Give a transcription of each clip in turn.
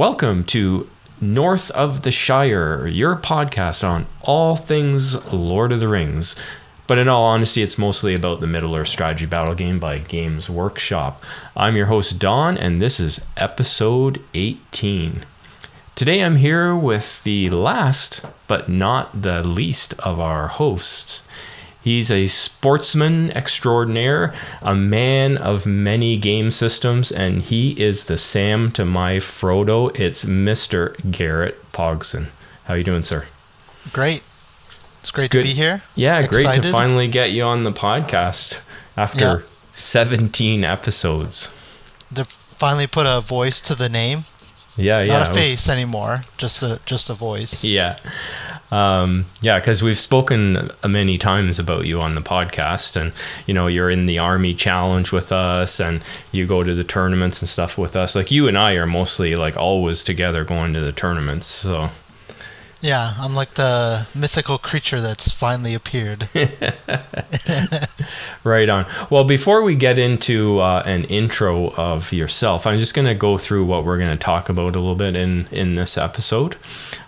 Welcome to North of the Shire, your podcast on all things Lord of the Rings. But in all honesty, it's mostly about the Middle Earth strategy battle game by Games Workshop. I'm your host, Don, and this is episode 18. Today I'm here with the last, but not the least, of our hosts. He's a sportsman extraordinaire, a man of many game systems, and he is the Sam to my Frodo. It's Mr. Garrett Pogson. How you doing, sir? Great. It's great Good. to be here. Yeah, great to finally get you on the podcast after Yeah. 17 episodes. To finally put a voice to the name. Yeah, yeah. Not a face anymore, just a just a voice. Yeah. Um, yeah, because we've spoken many times about you on the podcast, and you know you're in the Army Challenge with us, and you go to the tournaments and stuff with us. Like you and I are mostly like always together going to the tournaments. So Yeah, I'm like the mythical creature that's finally appeared. right on. Well, before we get into uh, an intro of yourself, I'm just going to go through what we're going to talk about a little bit in in this episode,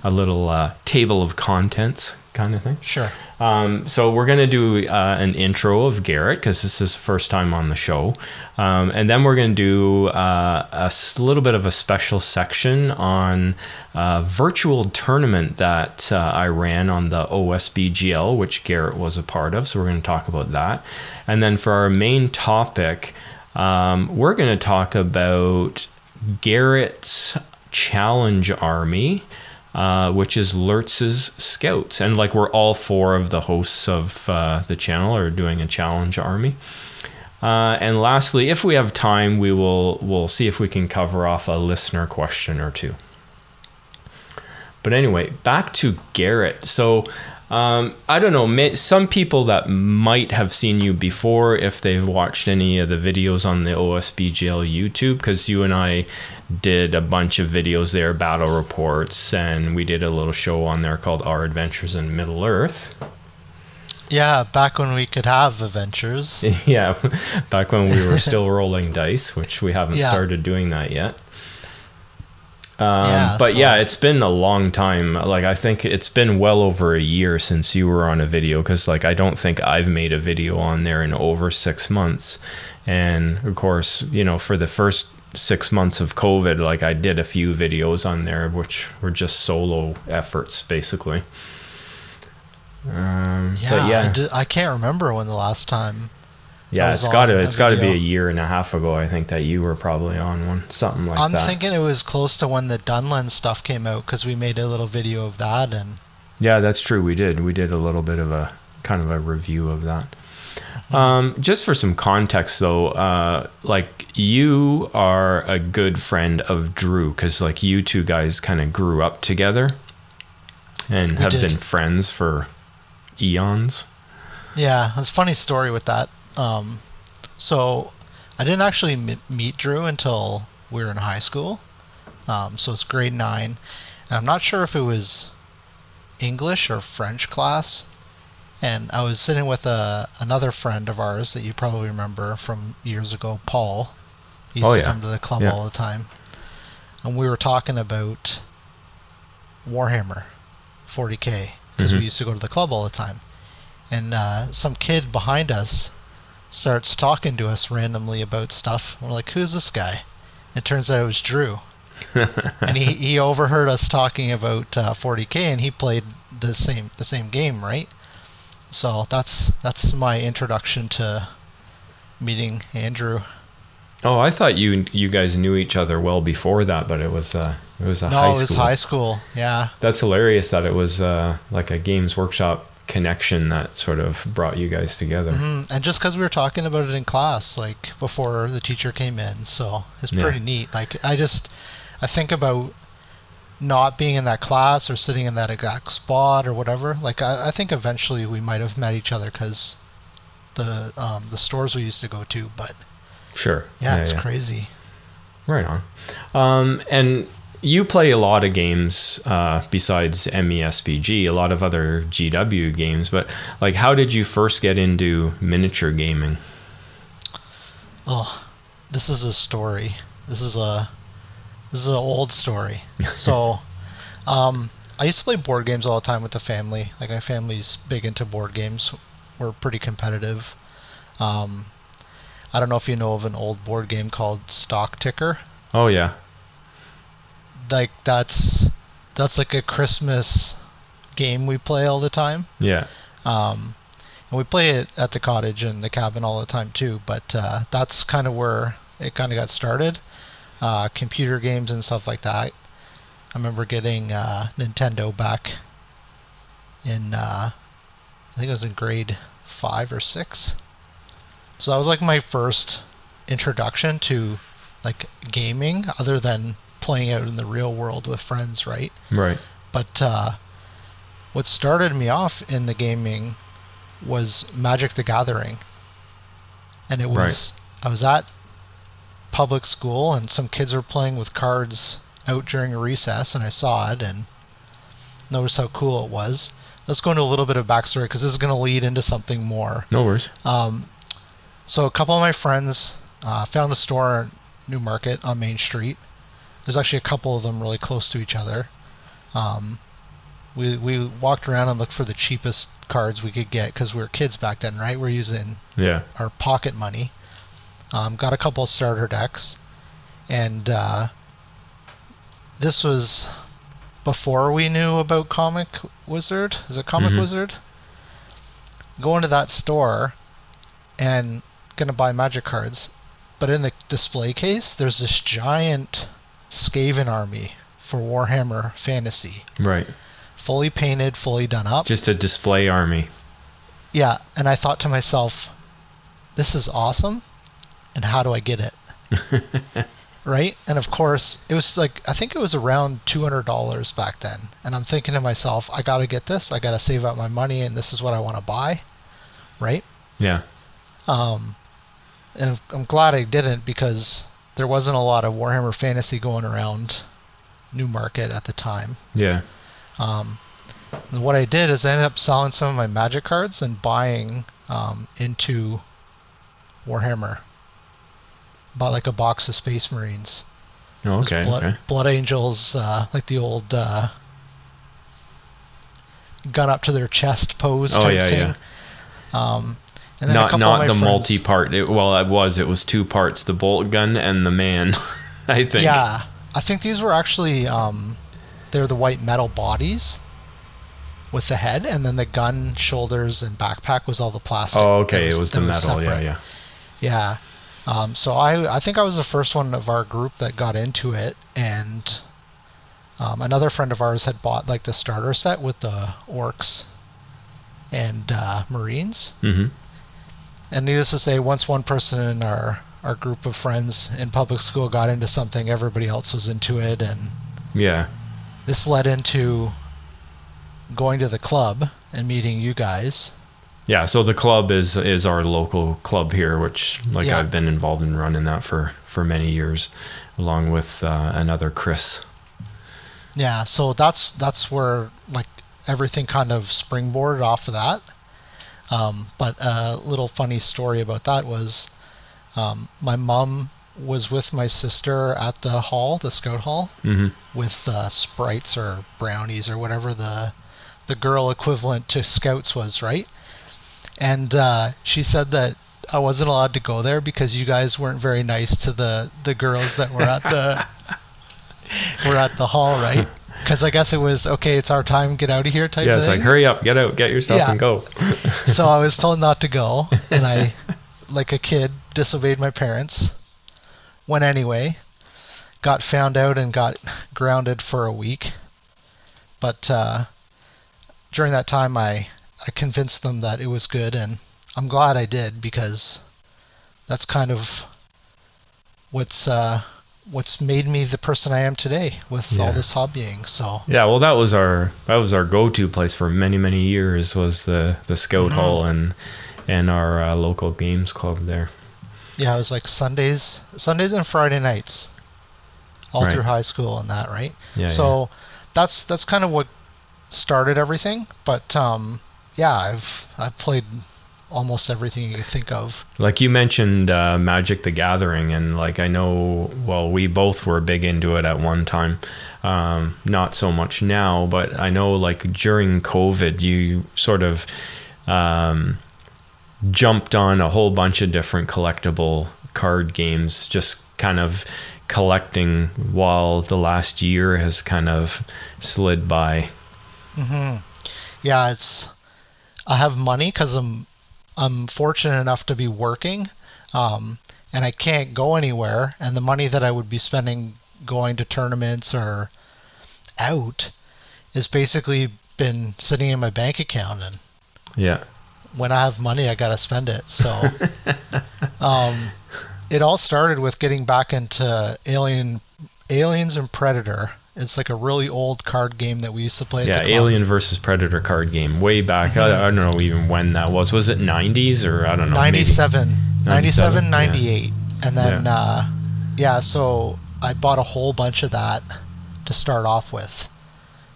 a little uh, table of contents kind of thing. Sure. Um, so we're gonna do uh, an intro of Garrett because this is first time on the show, um, and then we're gonna do uh, a little bit of a special section on a virtual tournament that uh, I ran on the OSBGL, which Garrett was a part of. So we're gonna talk about that, and then for our main topic, um, we're gonna talk about Garrett's challenge army uh, which is Lurtz's Scouts. And like we're all four of the hosts of uh, the channel are doing a challenge army. Uh, and lastly, if we have time, we will we'll see if we can cover off a listener question or two. But anyway, back to Garrett. So um, I don't know. May, some people that might have seen you before, if they've watched any of the videos on the OSBGL YouTube, because you and I did a bunch of videos there, battle reports, and we did a little show on there called Our Adventures in Middle Earth. Yeah, back when we could have adventures. yeah, back when we were still rolling dice, which we haven't Yeah. started doing that yet. Um, Yeah, but so- yeah, it's been a long time. Like I think it's been well over a year since you were on a video because like I don't think I've made a video on there in over six months. And of course, you know, for the first six months of COVID, like I did a few videos on there, which were just solo efforts basically. Um, Yeah, but yeah, I can't remember when the last time. Yeah, it's got to it's got to be a year and a half ago. I think that you were probably on one, something like that. I'm thinking it was close to when the Dunland stuff came out because we made a little video of that and yeah, that's true. We did. We did a little bit of a kind of a review of that. Um, just for some context, though, uh, like you are a good friend of Drew because like you two guys kind of grew up together and We have did. been friends for eons. Yeah, it's a funny story with that. Um, so I didn't actually m- meet Drew until we were in high school. Um, so it's grade nine, and I'm not sure if it was English or French class. And I was sitting with a, another friend of ours that you probably remember from years ago, Paul. He used Oh, to yeah. come to the club Yeah. all the time. And we were talking about Warhammer 40k because Mhm. we used to go to the club all the time and uh, some kid behind us starts talking to us randomly about stuff. We're like, "Who's this guy?" It turns out it was Drew, and he, he overheard us talking about uh, 40k, and he played the same the same game, right? So that's that's my introduction to meeting Andrew. Oh, I thought you you guys knew each other well before that, but it was uh, it was a no, high it was school. high school. Yeah, That's hilarious that it was uh, like a Games Workshop connection that sort of brought you guys together. hmm and just because we were talking about it in class, like before the teacher came in, so it's Yeah. pretty neat. Like I just, I think about not being in that class or sitting in that exact spot or whatever. Like I, I think eventually we might have met each other because the um, the stores we used to go to. But Sure. yeah, it's crazy. Right on. Um, and you play a lot of games uh, besides MESBG, a lot of other GW games. But like, how did you first get into miniature gaming? Oh, this is a story. This is a This is an old story. So, um, I used to play board games all the time with the family. Like my family's big into board games. We're pretty competitive. Um, I don't know if you know of an old board game called Stock Ticker. Oh yeah. Like that's that's like a Christmas game we play all the time. Yeah. Um, and we play it at the cottage and the cabin all the time too. But uh, that's kind of where it kind of got started. Uh, computer games and stuff like that. I remember getting uh, Nintendo back in, uh, I think it was in grade five or six. So that was like my first introduction to like gaming, other than playing out in the real world with friends, right? Right. But uh, what started me off in the gaming was Magic the Gathering. And it was, I was at public school and some kids were playing with cards out during a recess and I saw it and noticed how cool it was. Let's go into a little bit of backstory because this is going to lead into something more. No worries. Um, so a couple of my friends uh, found a store in Newmarket on Main Street. There's actually a couple of them really close to each other. Um, we we walked around and looked for the cheapest cards we could get because we were kids back then, right? We're using Yeah. our pocket money. Um, got a couple of starter decks, and uh, this was before we knew about Comic Wizard. Is it Comic Mhm. Wizard? Going to that store and gonna buy magic cards, but in the display case, there's this giant Skaven army for Warhammer Fantasy, Right. fully painted, fully done up. Just a display army. Yeah, and I thought to myself, this is awesome, and how do I get it? right? And of course, it was like I think it was around two hundred dollars back then, and I'm thinking to myself, I got to get this. I got to save up my money, and this is what I want to buy, right? Yeah. Um, and I'm glad I didn't because there wasn't a lot of Warhammer Fantasy going around Newmarket at the time. Yeah. Um, what I did is I ended up selling some of my magic cards and buying um, into Warhammer. Bought like a box of Space Marines. Oh, okay. Blood, Okay. Blood Angels, uh, like the old uh, gun up to their chest pose Oh, type yeah, thing. Um, and then Not not the multi-part. Well, it was. It was two parts: the bolt gun and the man. I think. Yeah, I think these were actually um, they're the white metal bodies with the head, and then the gun, shoulders, and backpack was all the plastic. Oh, okay. it was the metal. Yeah, yeah. Yeah. Um, so I I think I was the first one of our group that got into it, and um, another friend of ours had bought like the starter set with the orcs and uh, marines. Mm-hmm. And needless to say, once one person in our our group of friends in public school got into something, everybody else was into it, and Yeah. this led into going to the club and meeting you guys. Yeah. So the club is is our local club here, which like Yeah. I've been involved in running that for for many years, along with uh, another Chris. Yeah, so that's that's where like everything kind of springboarded off of that. Um, but a little funny story about that was um, my mom was with my sister at the hall, the scout hall, Mm-hmm. with uh, sprites or brownies or whatever the the girl equivalent to scouts was, right? And uh, she said that I wasn't allowed to go there because you guys weren't very nice to the the girls that were at the were at the hall, right? Because I guess it was okay. It's our time. Get out of here, type Yeah. It's thing. like hurry up, get out, get your stuff, Yeah. and go. so I was told not to go, and I, like a kid, disobeyed my parents. Went anyway. Got found out and got grounded for a week. But uh, during that time, I I convinced them that it was good, and I'm glad I did because that's kind of what's uh, what's made me the person I am today with all this hobbying. So Yeah, well, that was our that was our go-to place for many many years was the the Scout Mhm. Hall and and our uh, local games club there. Yeah, it was like Sundays, Sundays and Friday nights, all Right. through high school and that, right? Yeah. so that's that's kind of what started everything. But um, yeah, I've I've played almost everything you think of. Like you mentioned uh, Magic the Gathering, and like I know, well, we both were big into it at one time. Um, not so much now, but I know like during COVID, you sort of um, jumped on a whole bunch of different collectible card games, just kind of collecting while the last year has kind of slid by. Yeah, it's I have money because I'm I'm fortunate enough to be working, um, and I can't go anywhere. And the money that I would be spending going to tournaments or out is basically been sitting in my bank account. And Yeah. when I have money, I gotta spend it. So, um, it all started with getting back into Alien, Aliens and Predator. It's like a really old card game that we used to play. Yeah, the. Alien versus Predator card game way back. I, I don't know even when that was. Was it 90s or I don't know? maybe- 97, 97, 97, 98. And then, Yeah. uh, yeah, so I bought a whole bunch of that to start off with.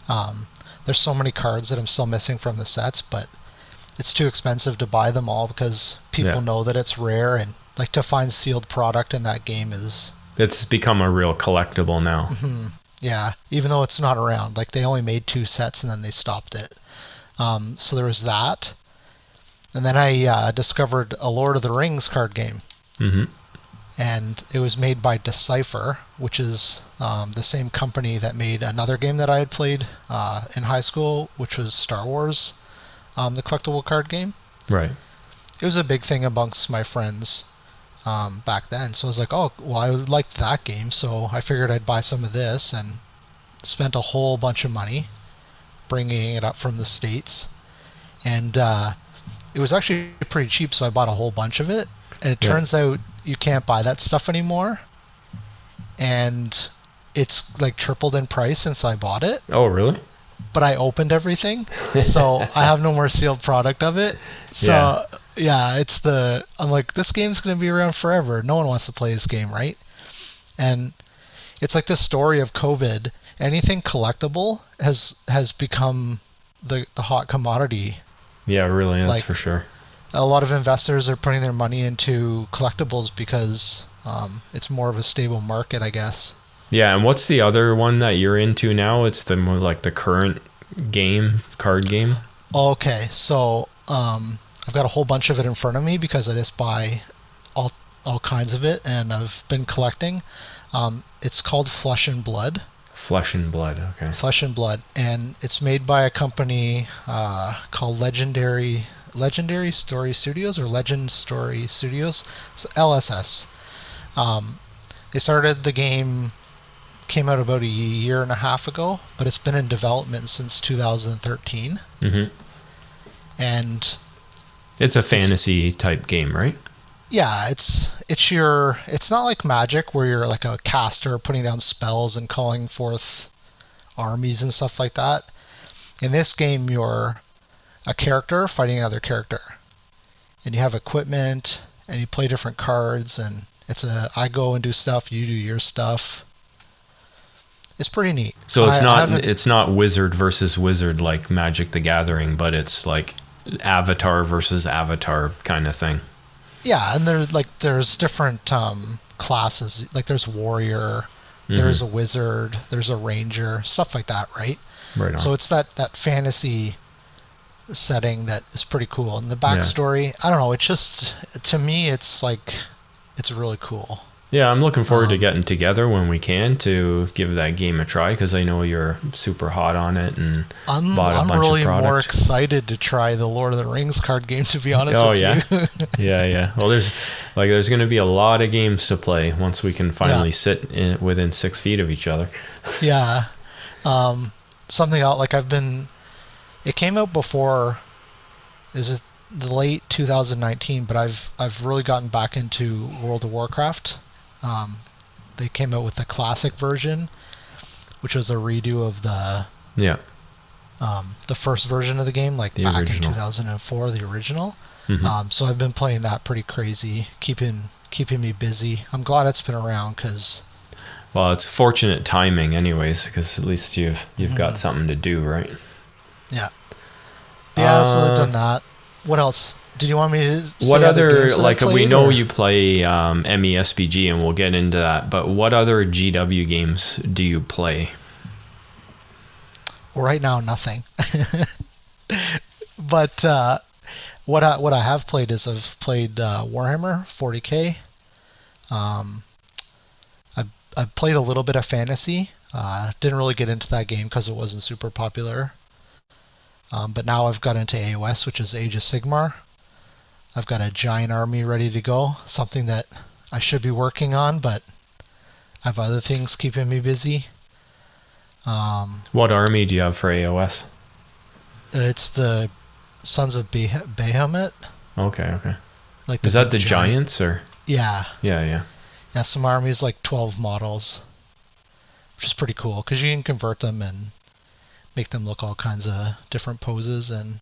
Um, there's so many cards that I'm still missing from the sets, but it's too expensive to buy them all because people Yeah. know that it's rare and like to find sealed product in that game is It's become a real collectible now. Yeah even though it's not around. Like they only made two sets and then they stopped it. Um, so there was that. And then i uh, discovered a lord of the rings card game. Hmm and it was made by decipher which is um, the same company that made another game that i had played uh, in high school which was star wars um, the collectible card game. Right. it was a big thing amongst my friends um, back then. So I was like, oh, well, I liked that game, so I figured I'd buy some of this and spent a whole bunch of money bringing it up from the States. And uh, it was actually pretty cheap, so I bought a whole bunch of it. And it Yeah. turns out you can't buy that stuff anymore. And it's like tripled in price since I bought it Oh, really? but I opened everything, so I have no more sealed product of it. So Yeah. Yeah. it's the I'm like this game's gonna be around forever. No one wants to play this game, right? And it's like the story of COVID. Anything collectible has has become the the hot commodity. Yeah, really. That's Like- for sure. A lot of investors are putting their money into collectibles because um, it's more of a stable market, I guess. Yeah, and what's the other one that you're into now? It's the more like the current game, card game. Okay, so um, I've got a whole bunch of it in front of me because I just buy all all kinds of it, and I've been collecting. Um, it's called Flesh and Blood, Flesh and Blood. Okay. Flesh and Blood, and it's made by a company uh, called Legendary Legendary Story Studios or Legend Story Studios, so LSS. Um, they started the game, came out about a year and a half ago, but it's been in development since 2013, Mm-hmm. and It's a fantasy type game, right? Yeah, it's it's your it's not like magic where you're like a caster putting down spells and calling forth armies and stuff like that. In this game you're a character fighting another character. And you have equipment and you play different cards and it's a I go and do stuff, you do your stuff. It's pretty neat. So it's I- I not haven't- it's not wizard versus wizard like Magic the Gathering, but it's like Avatar versus Avatar kind of thing. Yeah, and there's like there's different um, classes. Like there's warrior, there's a wizard, there's a ranger, stuff like that, right? Right on. So it's that that fantasy setting that is pretty cool. And the backstory, I don't know, it's just to me, it's like it's really cool. Yeah, I'm looking forward to um, getting together when we can to give that game a try because I know you're super hot on it and I'm bought a I'm bunch really of product. more excited to try the Lord of the Rings card game. To be honest Oh, with yeah? yeah, yeah. Well, there's like there's going to be a lot of games to play once we can finally Yeah. sit in, within six feet of each other. yeah. Um, something out like I've been. It came out before. Is it the late 2019? But I've I've really gotten back into World of Warcraft. Um, they came out with the classic version, which was a redo of the Yeah. um, the first version of the game, like The back original. in 2004, the original. Mhm. Um, so I've been playing that pretty crazy, keeping keeping me busy. I'm glad it's been around because Well, it's fortunate timing, anyways, because at least you've you've Mm-hmm. got something to do, right? yeah, yeah. so Uh, I've done that. What else? Did you want me to? Say what other I like we know or- you play um, MESBG and we'll get into that, but what other GW games do you play? Right now, nothing. but uh, what I what I have played is I've played uh, Warhammer 40k. Um, I've I've played a little bit of fantasy. Uh, didn't really get into that game because it wasn't super popular. Um, but now I've got into AOS, which is Age of Sigmar. I've got a giant army ready to go. Something that I should be working on, but I have other things keeping me busy. Um, What army do you have for AOS? It's the Sons of Beh- Behemat. Okay, okay. Like Is that the big giants or? Yeah, Yeah, yeah. yeah. Some armies like twelve models, which is pretty cool because you can convert them and make them look all kinds of different poses and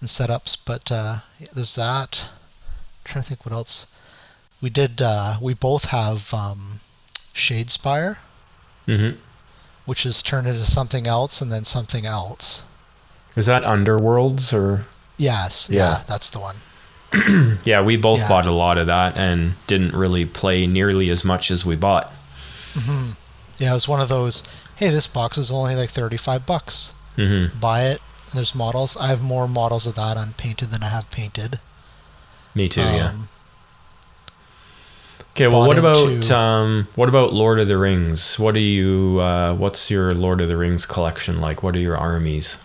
and setups. But uh, yeah, there's that. I'm trying to think what else. We did. Uh, we both have um, Shadespire, Mm-hmm. which is turned into something else and then something else. Is that Underworlds or? Yes, Yeah. yeah, that's the one. Yeah, we both Yeah. bought a lot of that and didn't really play nearly as much as we bought. hmm Yeah, it was one of those. Hey, this box is only like thirty-five bucks. Mm-hmm. Buy it. There's models. I have more models of that unpainted than I have painted. Me too. yeah. Um, Okay. Well, what about into- um, what about Lord of the Rings? What do you? Uh, what's your Lord of the Rings collection like? What are your armies?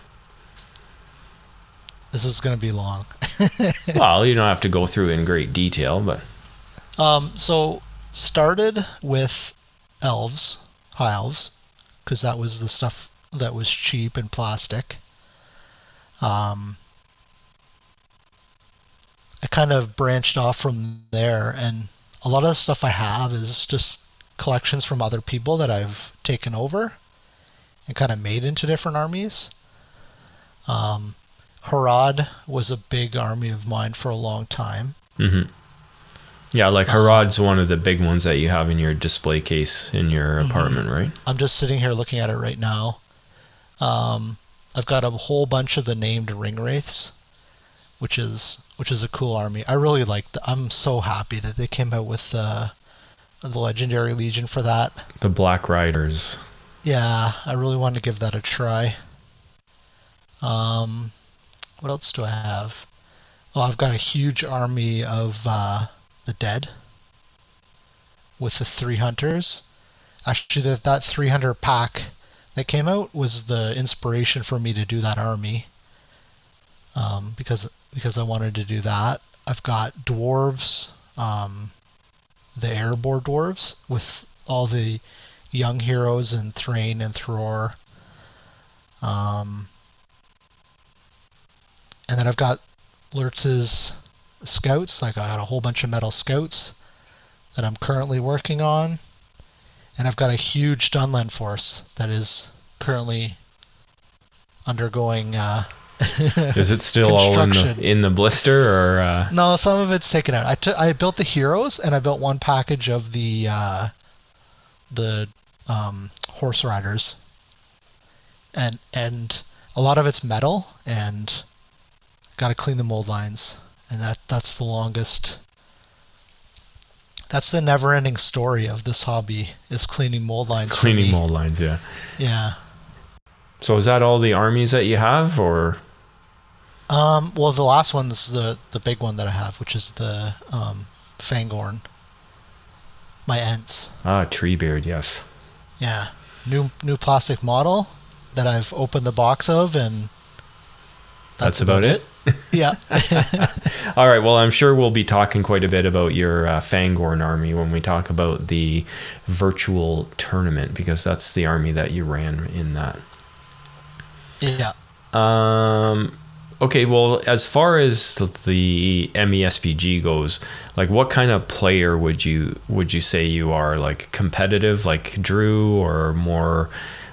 This is going to be long. well, you don't have to go through in great detail, but Um, so started with elves, high elves, because that was the stuff that was cheap and plastic. Um, I kind of branched off from there, and a lot of the stuff I have is just collections from other people that I've taken over and kind of made into different armies. Um, Harad was a big army of mine for a long time. hmm yeah, like Harad's one of the big ones that you have in your display case in your apartment, right? I'm just sitting here looking at it right now. Um, I've got a whole bunch of the named ring wraiths, which is which is a cool army. I really like. The, I'm so happy that they came out with the the legendary legion for that. The Black Riders. Yeah, I really want to give that a try. Um, what else do I have? Oh, I've got a huge army of uh, the dead with the three hunters. Actually, that that 300 pack that came out was the inspiration for me to do that army. Um, because because I wanted to do that. I've got dwarves, um, the Erebor dwarves with all the young heroes and Thrain and Thror. Um, and then I've got Lurtz's scouts. Like I got a whole bunch of metal scouts that I'm currently working on. And I've got a huge Dunland force that is currently undergoing. Uh, Is it still all in the in the blister or? Uh, no, some of it's taken out. I I built the heroes and I built one package of the uh, the um, horse riders, and and a lot of it's metal and got to clean the mold lines, and that that's the longest. That's the never-ending story of this hobby is cleaning mold lines. for cleaning mold lines, yeah. Yeah. So is that all the armies that you have, or Um, well, the last one's the the big one that I have, which is the um, Fangorn. My Ents. ah, Treebeard? Yes. Yeah, new new plastic model that I've opened the box of, and That's, about, it. Yeah, All right. Well, I'm sure we'll be talking quite a bit about your uh, Fangorn army when we talk about the virtual tournament because that's the army that you ran in that. yeah. Um. Okay. Well, as far as the, the MESBG goes, like, what kind of player would you would you say you are? Like competitive, like Drew, or more,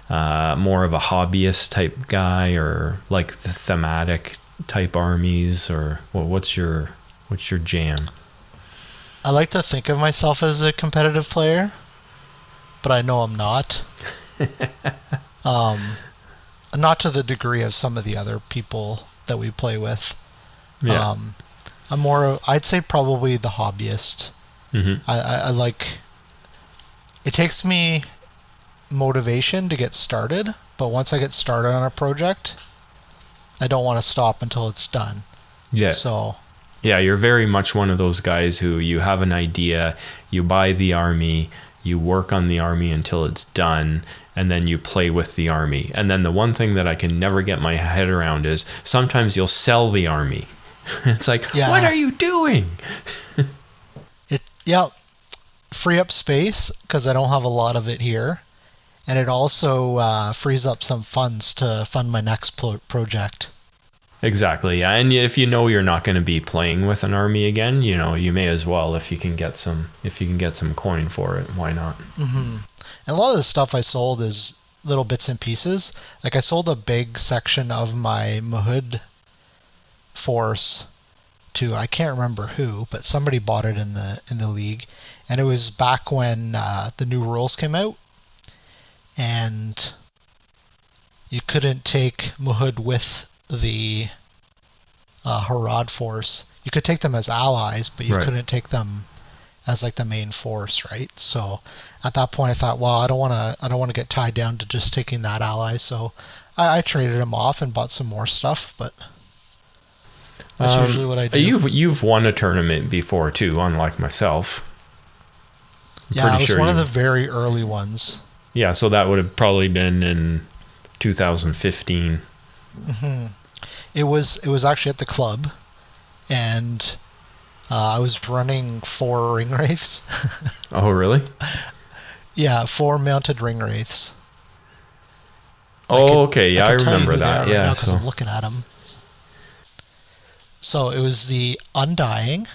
uh, more of a hobbyist type guy, or like the thematic type armies, or well, what's your what's your jam? I like to think of myself as a competitive player, but I know I'm not. um, not to the degree of some of the other people that we play with. Yeah. Um, I'm more. I'd say probably the hobbyist. hmm I, I, I like. It takes me motivation to get started, but once I get started on a project, I don't want to stop until it's done. Yeah. So Yeah, you're very much one of those guys who you have an idea, you buy the army, you work on the army until it's done, and then you play with the army. And then the one thing that I can never get my head around is sometimes you'll sell the army. it's like, Yeah. what are you doing? it yeah, free up space because I don't have a lot of it here, and it also uh, frees up some funds to fund my next pro- project. Exactly. Yeah. And if you know you're not going to be playing with an army again, you know, you may as well if you can get some if you can get some coin for it, why not? hmm And a lot of the stuff I sold is little bits and pieces. Like I sold a big section of my Mahud force to I can't remember who, but somebody bought it in the in the league, and it was back when uh, the new rules came out, and you couldn't take Mahud with the uh, Harad force. You could take them as allies, but you Right. couldn't take them as like the main force, right? So at that point, I thought, well, I don't want to, I don't want to get tied down to just taking that ally. So I, I traded him off and bought some more stuff, but that's Um, usually what I do. You've you've won a tournament before too, unlike myself. I'm yeah, it was one of you've- the very early ones. Yeah, so that would have probably been in 2015. hmm It was, it was actually at the club, and uh, I was running four ring wraiths. Oh, really? yeah, four mounted ring wraiths. Oh, okay. Yeah, I, you remember that. yeah. now 'cause so I'm looking at them. So it was the Undying.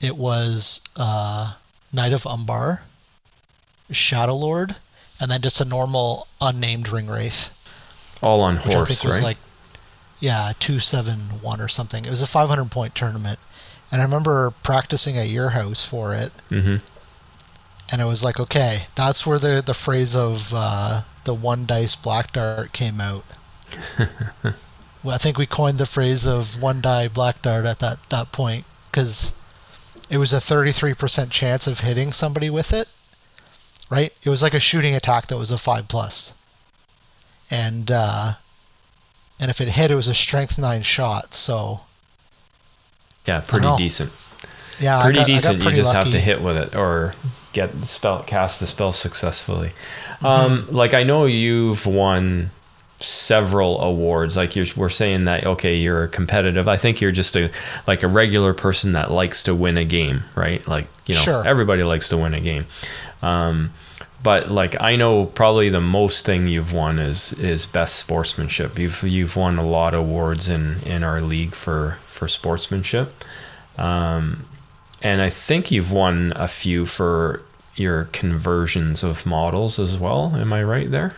It was uh, Knight of Umbar, Shadow Lord, and then just a normal unnamed ring wraith, all on which I horse, think was right? like, yeah, two seven one or something. It was a 500 point tournament, and I remember practicing at your house for it, mm-hmm. and it was like, okay, that's where the the phrase of uh, the one dice black dart came out. well, I think we coined the phrase of one die black dart at that that point because it was a 33% chance of hitting somebody with it. Right? It was like a shooting attack that was a five plus, and uh, and if it hit, it was a strength nine shot. So Yeah, pretty decent. yeah, Pretty got- decent. You pretty just have to hit with it or get the spell cast the spell successfully. Mm-hmm. Um, like I know you've won several awards. Like you're, we're saying that okay, you're competitive. I think you're just a like a regular person that likes to win a game, right? Like you know, Sure. everybody likes to win a game. Um, but like I know probably the most thing you've won is is best sportsmanship. You've you've won a lot of awards in in our league for for sportsmanship. Um, and I think you've won a few for your conversions of models as well. Am I right there?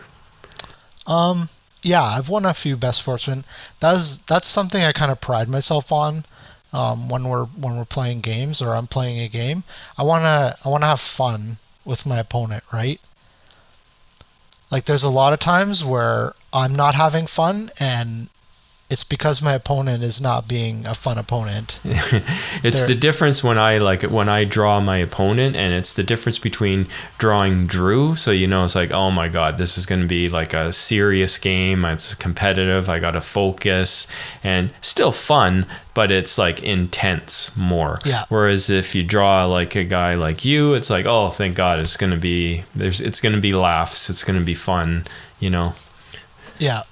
Um, yeah, I've won a few best sportsmen. That's that's something I kind of pride myself on. Um, when we're when we're playing games or I'm playing a game, I wanna I wanna have fun with my opponent, right? Like there's a lot of times where I'm not having fun and it's because my opponent is not being a fun opponent. It's There- the difference when I like when I draw my opponent, and it's the difference between drawing Drew. So you know, it's like, oh my god, this is going to be like a serious game. It's competitive. I got to focus, and still fun, but it's like intense more. Yeah. Whereas if you draw like a guy like you, it's like, oh, thank God, it's going to be there's it's going to be laughs. It's going to be fun. You know. Yeah,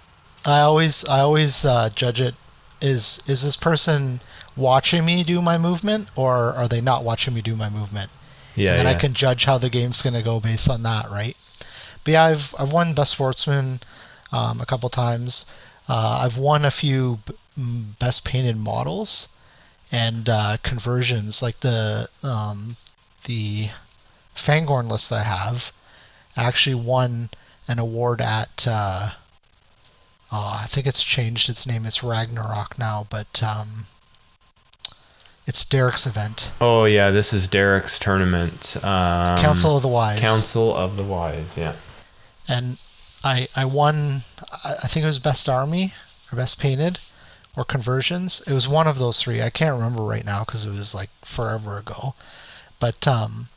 I always I always uh, judge it is is this person watching me do my movement or are they not watching me do my movement? Yeah. and then yeah. I can judge how the game's going to go based on that, right? But yeah, I've I've won best sportsman um, a couple times. Uh, I've won a few b- mm, best painted models and uh, conversions, like the um, the Fangorn list that I have. I actually won an award at. Uh, oh, I think it's changed its name. It's Ragnarok now, but um, it's Derek's event. Oh yeah, this is Derek's tournament. Um, Council of the Wise. Council of the Wise. Yeah. and I I won I I think it was best army or best painted or conversions. It was one of those three. I can't remember right now because it was like forever ago. But um,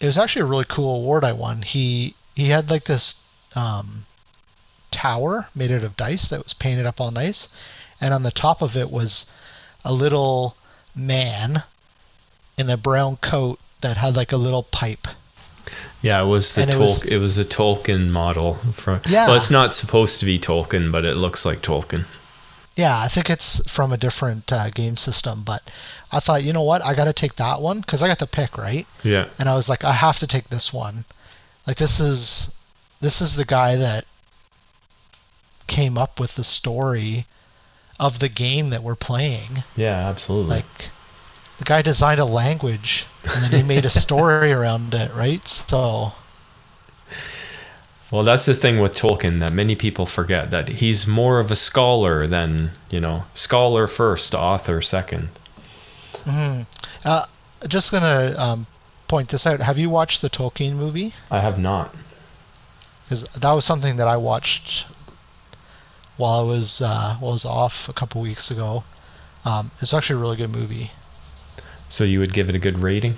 it was actually a really cool award I won. He he had like this um, tower made out of dice that was painted up all nice, and on the top of it was a little man in a brown coat that had like a little pipe. Yeah, it was the And it was- it was a Tolkien model. For, Yeah. Well, it's not supposed to be Tolkien, but it looks like Tolkien. Yeah, I think it's from a different uh, game system, but I thought, you know what, I got to take that one because I got to pick, right? Yeah. And I was like, I have to take this one. Like this is this is the guy that came up with the story of the game that we're playing. Yeah, absolutely. Like the guy designed a language and then he made a story around it, right? So Well, that's the thing with Tolkien that many people forget that he's more of a scholar than, you know, scholar first, author second. uh, just gonna um, point this out. Have you watched the Tolkien movie? I have not. because that was something that I watched while I was uh, while I was off a couple weeks ago. Um, it's actually a really good movie. So you would give it a good rating?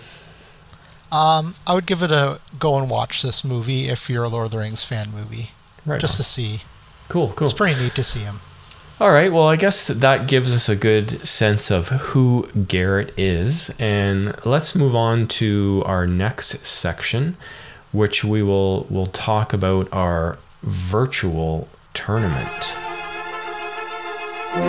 Um, I would give it a go and watch this movie if you're a Lord of the Rings fan movie, Right. just on. to see. cool, cool. It's pretty neat to see him. All right. Well, I guess that gives us a good sense of who Garrett is. And let's move on to our next section, which we will will talk about our virtual tournament. All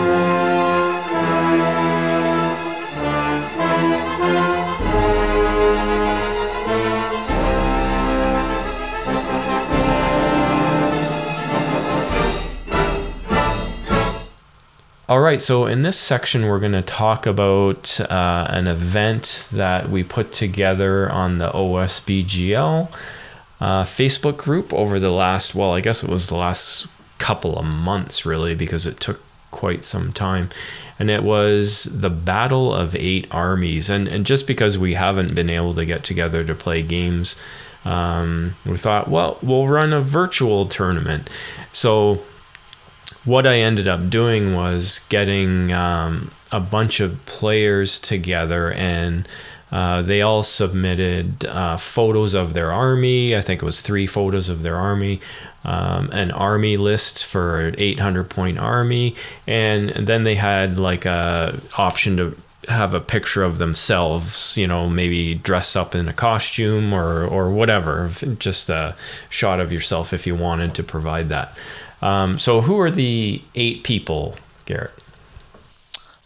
right, so in this section, we're going to talk about uh, an event that we put together on the OSBGL uh, Facebook group over the last, well, I guess it was the last couple of months, really, because it took quite some time. And it was the Battle of Eight Armies. And, and just because we haven't been able to get together to play games, um, we thought, well, we'll run a virtual tournament. So what I ended up doing was getting um, a bunch of players together and uh, they all submitted uh, photos of their army. I think it was three photos of their army, um, an army list for an 800 point army, and then they had like a option to have a picture of themselves, you know, maybe dress up in a costume or or whatever, just a shot of yourself if you wanted to provide that. Um, so, who are the eight people, Garrett?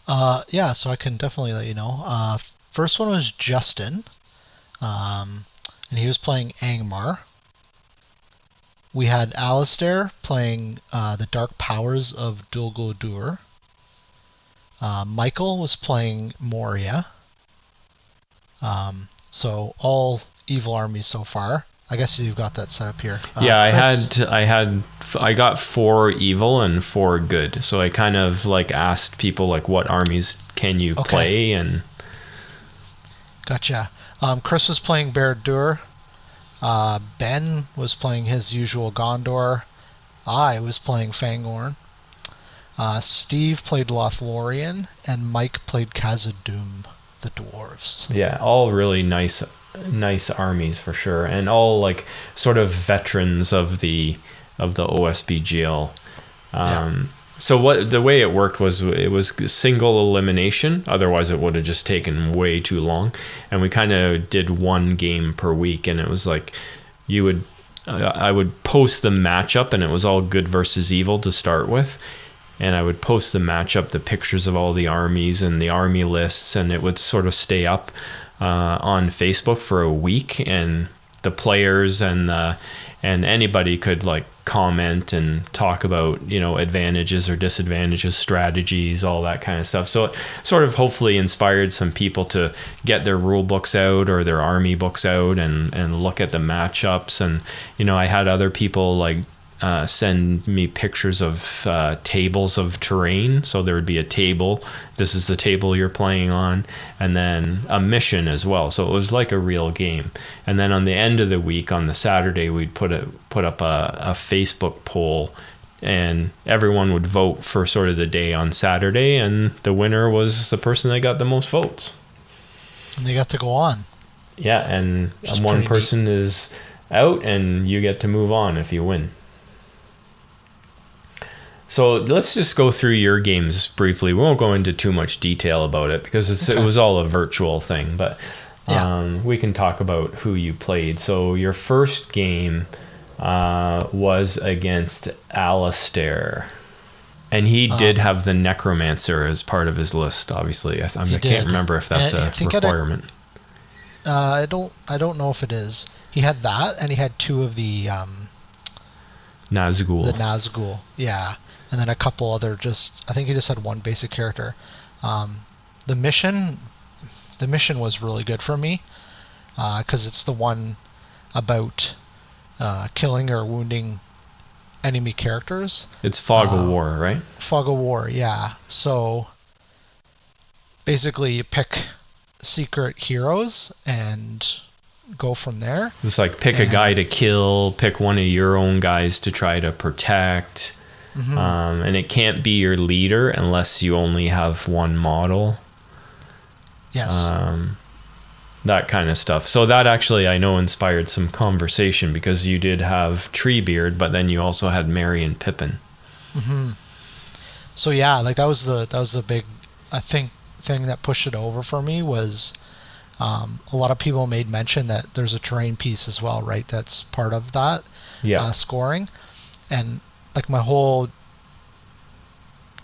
Uh, yeah, so I can definitely let you know. Uh, first one was Justin, um, and he was playing Angmar. We had Alistair playing uh, the Dark Powers of Dol Guldur. Uh, Michael was playing Moria. Um, so all evil armies so far. I guess you've got that set up here. Uh, yeah, I Chris- had, I had, I got four evil and four good. So I kind of like asked people like, what armies can you Okay. play? And Gotcha. Um, Chris was playing Barad-dûr. Uh, ben was playing his usual Gondor. I was playing Fangorn. Uh, Steve played Lothlorien, and Mike played Khazad-dûm, the dwarves. yeah, all really nice, nice armies for sure, and all like sort of veterans of the of the OSBGL. Um, So what the way it worked was it was single elimination. Otherwise, it would have just taken way too long. And we kind of did one game per week, and it was like you would uh, I would post the matchup, and it was all good versus evil to start with. And I would post the matchup, the pictures of all the armies and the army lists, and it would sort of stay up uh, on Facebook for a week, and the players and the and anybody could like comment and talk about you know advantages or disadvantages strategies all that kind of stuff. So it sort of hopefully inspired some people to get their rule books out or their army books out and and look at the matchups. And you know i had other people like uh, send me pictures of uh, tables of terrain. So there would be a table. This is the table you're playing on, and then a mission as well. So it was like a real game. And then on the end of the week, on the Saturday, we'd put a put up a, a Facebook poll and everyone would vote for sort of the day on Saturday, and the winner was the person that got the most votes. And they got to go on. Yeah, and one person is out, and you get to move on if you win. So let's just go through your games briefly. We won't go into too much detail about it because it's, Okay. it was all a virtual thing, but Yeah. um, we can talk about who you played. So your first game uh, was against Alistair. And he did Um, have the Necromancer as part of his list, obviously. I, th- I can't did. remember if that's And a did- requirement. Uh, I don't. I don't know if it is. He had that, and he had two of the um, Nazgul. the Nazgul. Yeah, and then a couple other. Just I think he just had one basic character. Um, the mission, the mission was really good for me because it's the one about uh, killing or wounding enemy characters. it's Fog of uh, War, right? Fog of War, yeah. So basically, you pick secret heroes and go from there. It's like pick a guy to kill, pick one of your own guys to try to protect. Mm-hmm. Um, and it can't be your leader unless you only have one model. Yes. um, that kind of stuff. So that actually I know inspired some conversation because you did have Treebeard, but then you also had Merry and Pippin. so yeah, like that was the that was the big I think thing that pushed it over for me was um, a lot of people made mention that there's a terrain piece as well, right? That's part of that Yeah, uh, scoring, and like my whole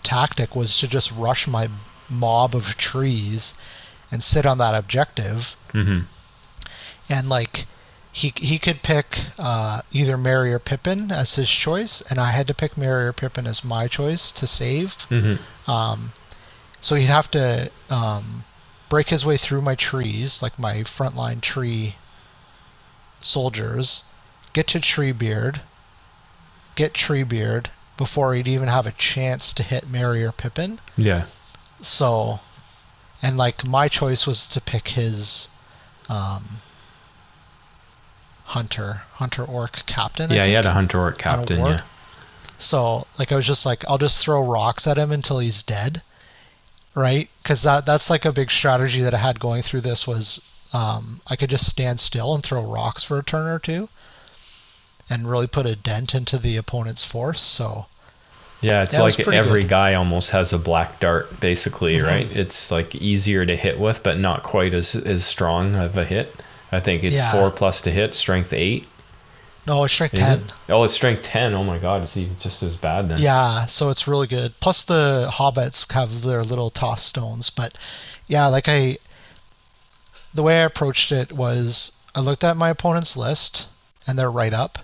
tactic was to just rush my mob of trees and sit on that objective. Hmm and like he he could pick uh, either Merry or Pippin as his choice, and I had to pick Merry or Pippin as my choice to save. hmm Um, so he'd have to um, break his way through my trees, like my frontline tree soldiers, get to Treebeard, get Treebeard before he'd even have a chance to hit Merry or Pippin. yeah, So, and like my choice was to pick his um, hunter, hunter orc captain. Yeah. He had a hunter orc captain. Yeah, So like I was just like I'll just throw rocks at him until he's dead, right? Because that that's like a big strategy that I had going through this was um, I could just stand still and throw rocks for a turn or two, and really put a dent into the opponent's force. So yeah. It's like every good. guy almost has a black dart, basically, Mhm. right? It's like easier to hit with, but not quite as as strong of a hit. I think it's Yeah. four plus to hit, strength eight. no, it's strength Is ten. it? Oh, it's strength ten. Oh my god, it's even just as bad then. Yeah, so it's really good. Plus the hobbits have their little toss stones, but yeah, like I the way I approached it was I looked at my opponent's list and they're right up.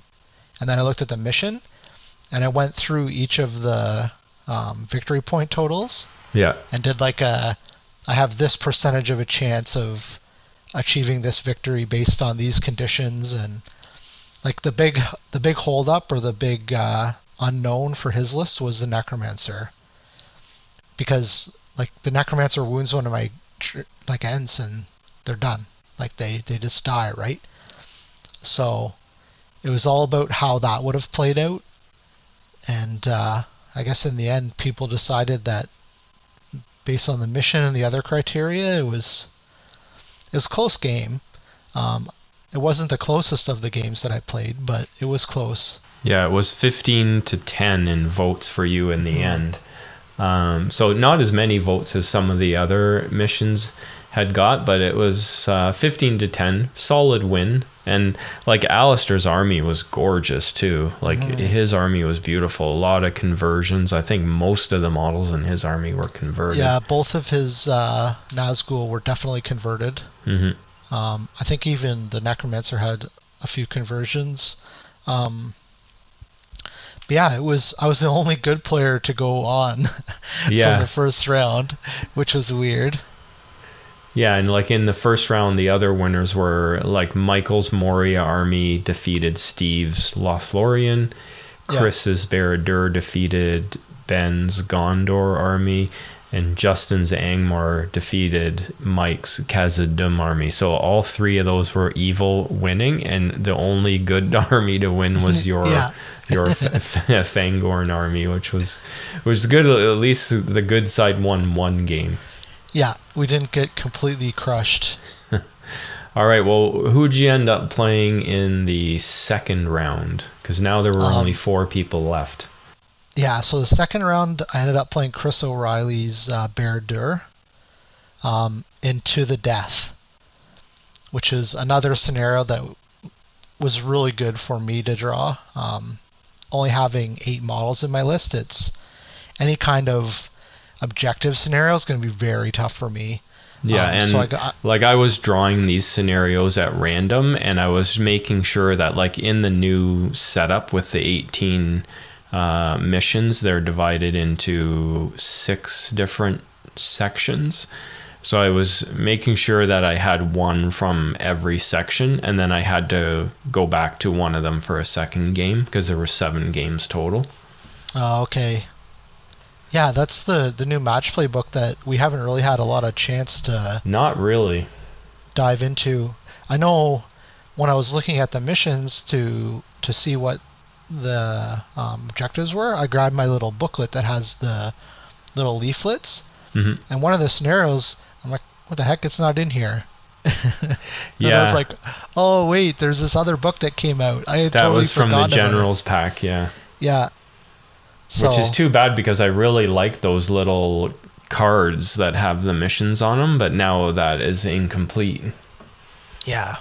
And then I looked at the mission and I went through each of the um, victory point totals. Yeah. and did like a I have this percentage of a chance of achieving this victory based on these conditions and like the big the big holdup or the big uh, unknown for his list was the necromancer. Because like the necromancer wounds one of my like Ents and they're done. Like they they just die right? So it was all about how that would have played out and uh, i guess in the end people decided that based on the mission and the other criteria it was it was a close game um, it wasn't the closest of the games that i played but it was close Yeah, it was 15 to 10 in votes for you in the Mhm. end. Um, so not as many votes as some of the other missions had got, but it was uh, 15 to 10. Solid win. And like Alistair's army was gorgeous too. Like Mhm. his army was beautiful. A lot of conversions. I think most of the models in his army were converted. yeah both of his uh, nazgul were definitely converted hmm Um, I think even the Necromancer had a few conversions. Um, but yeah, it was I was the only good player to go on Yeah. from the first round, which was weird. Yeah, and like in the first round, the other winners were like Michael's Moria army defeated Steve's Lothlorien, Yeah. Chris's Barad-dûr defeated Ben's Gondor army, and Justin's Angmar defeated Mike's Khazad-dûm army. So all three of those were evil winning, and the only good army to win was your Yeah. your Fangorn army, which was which was good. At least the good side won one game. Yeah, we didn't get completely crushed. All right. Well, who'd you end up playing in the second round? Because now there were only Um, four people left. Yeah, so the second round, I ended up playing Chris O'Reilly's uh, Barad-dûr um, into the death, which is another scenario that was really good for me to draw. Um, only having eight models in my list, it's any kind of objective scenario is going to be very tough for me. Yeah, Um, and so I got- like I was drawing these scenarios at random, and I was making sure that like in the new setup with the eighteen uh, missions, they're divided into six different sections. So I was making sure that I had one from every section, and then I had to go back to one of them for a second game because there were seven games total. Oh, okay. Yeah, that's the the new match play book that we haven't really had a lot of chance to Not really. dive into. I know when I was looking at the missions to to see what the um, objectives were, I grabbed my little booklet that has the little leaflets, Mhm. and one of the scenarios, I'm like, what the heck? It's not in here. And I was like, oh wait, there's this other book that came out. I had That totally was from the generals pack, yeah. Yeah. So, Which is too bad because I really like those little cards that have the missions on them, but now that is incomplete. yeah.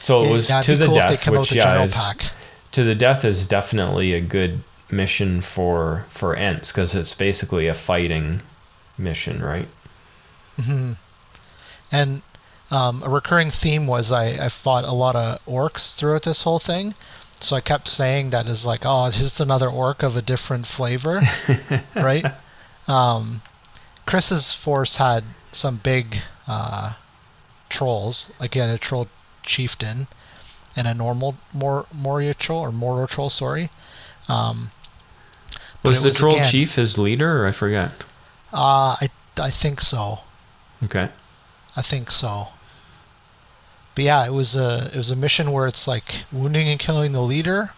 So it Yeah, was to the cool death, which yeah, is, pack. to the death is definitely a good mission for for Ents because it's basically a fighting mission, right? hmm And um, a recurring theme was I, I fought a lot of orcs throughout this whole thing. So I kept saying that is like, oh, it's just another orc of a different flavor, right? Um, Chris's force had some big uh, trolls, like he had a troll chieftain and a normal Mor- Moria troll or Mordor troll, sorry. Um, Was the was troll again- chief his leader? Or I forget. Uh, I I think so. Okay. I think so. But yeah, it was a it was a mission where it's like wounding and killing the leader,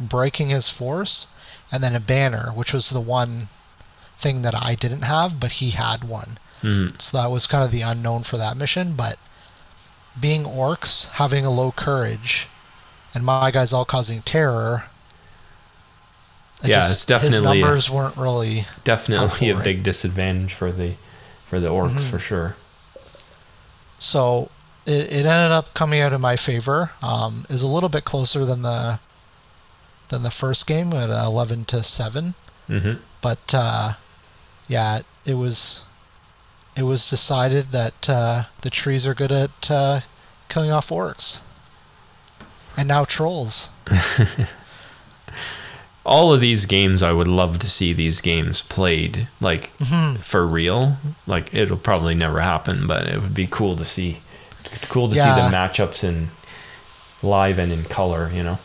breaking his force, and then a banner, which was the one thing that I didn't have, but he had one. Mhm. So that was kind of the unknown for that mission. But being orcs, having a low courage, and my guys all causing terror. it Yeah, it's definitely his a- numbers weren't really Definitely a for it. big disadvantage for the for the orcs Mhm. for sure. So it, it ended up coming out in my favor. Um, it was a little bit closer than the than the first game at eleven to seven, hmm but uh, yeah, it was it was decided that uh, the trees are good at uh, killing off orcs, and now trolls. All of these games, I would love to see these games played like Mhm. for real. Like it'll probably never happen, but it would be cool to see. Cool to see the matchups in live and in color. You know.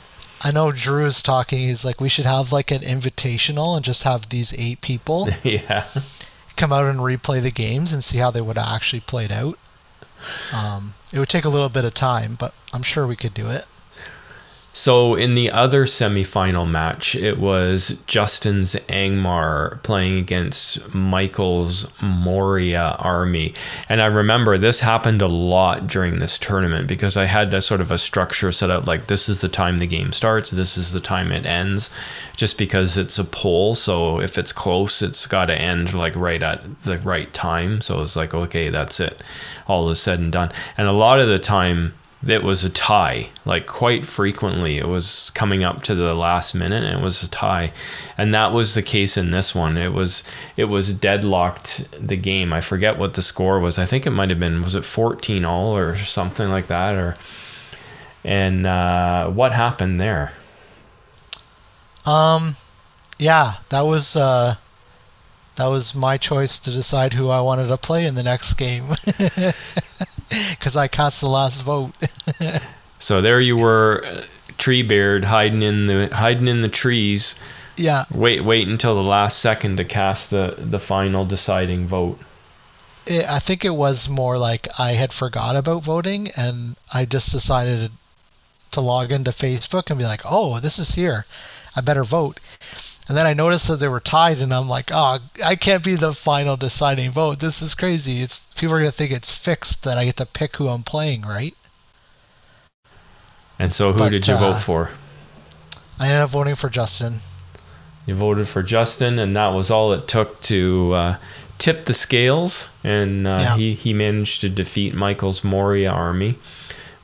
I know Drew is talking. He's like, we should have like an invitational and just have these eight people yeah. come out and replay the games and see how they would have actually played out. Um, it would take a little bit of time, but I'm sure we could do it. So in the other semifinal match, it was Justin's Angmar playing against Michael's Moria army. And I remember this happened a lot during this tournament because I had a sort of a structure set up like this is the time the game starts, this is the time it ends, just because it's a poll. So if it's close, it's got to end like right at the right time. So it's like, okay, that's it. All is said and done. And a lot of the time, it was a tie. Like quite frequently, it was coming up to the last minute, and it was a tie, and that was the case in this one. It was it was deadlocked the game. I forget what the score was. I think it might have been was it fourteen all or something like that, or and uh, what happened there? Um, yeah, that was uh, that was my choice to decide who I wanted to play in the next game, because I cast the last vote. So there you were, uh, Treebeard hiding in the hiding in the trees, Yeah, Wait, wait until the last second to cast the the final deciding vote. it, I think it was more like I had forgot about voting, and I just decided to log into Facebook and be like, "Oh, this is here. I better vote." And then I noticed that they were tied, and I'm like, "Oh, I can't be the final deciding vote. This is crazy. It's people are gonna think it's fixed that I get to pick who I'm playing, right?" And so, who But, did you uh, vote for? I ended up voting for Justin. You voted for Justin, and that was all it took to uh, tip the scales. And uh, Yeah. he, he managed to defeat Michael's Moria army,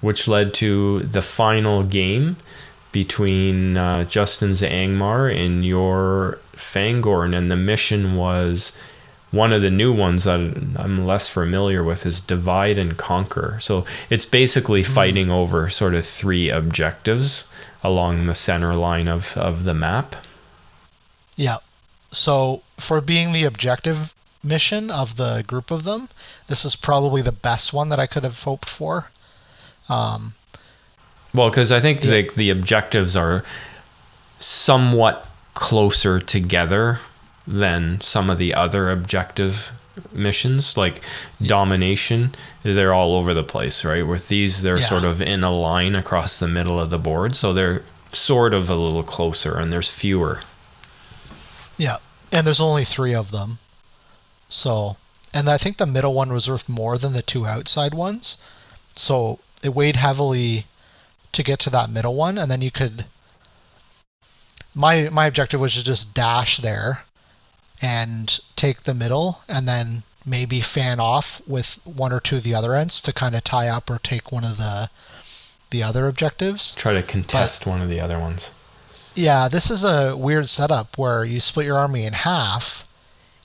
which led to the final game between uh, Justin's Angmar and your Fangorn. And the mission was one of the new ones that I'm less familiar with is divide and conquer. So it's basically fighting over sort of three objectives along the center line of, of the map. Yeah. So for being the objective mission of the group of them, this is probably the best one that I could have hoped for. Um, Well, because I think the, the objectives are somewhat closer together than some of the other objective missions, like domination. They're all over the place, right? With these, they're Yeah. sort of in a line across the middle of the board, so they're sort of a little closer, and there's fewer. yeah. And there's only three of them. So, and I think the middle one was worth more than the two outside ones. So it weighed heavily to get to that middle one, and then you could. My my objective was to just dash there, and take the middle, and then maybe fan off with one or two of the other Ents to kind of tie up or take one of the the other objectives. Try to contest one of the other ones. Yeah, this is a weird setup where you split your army in half,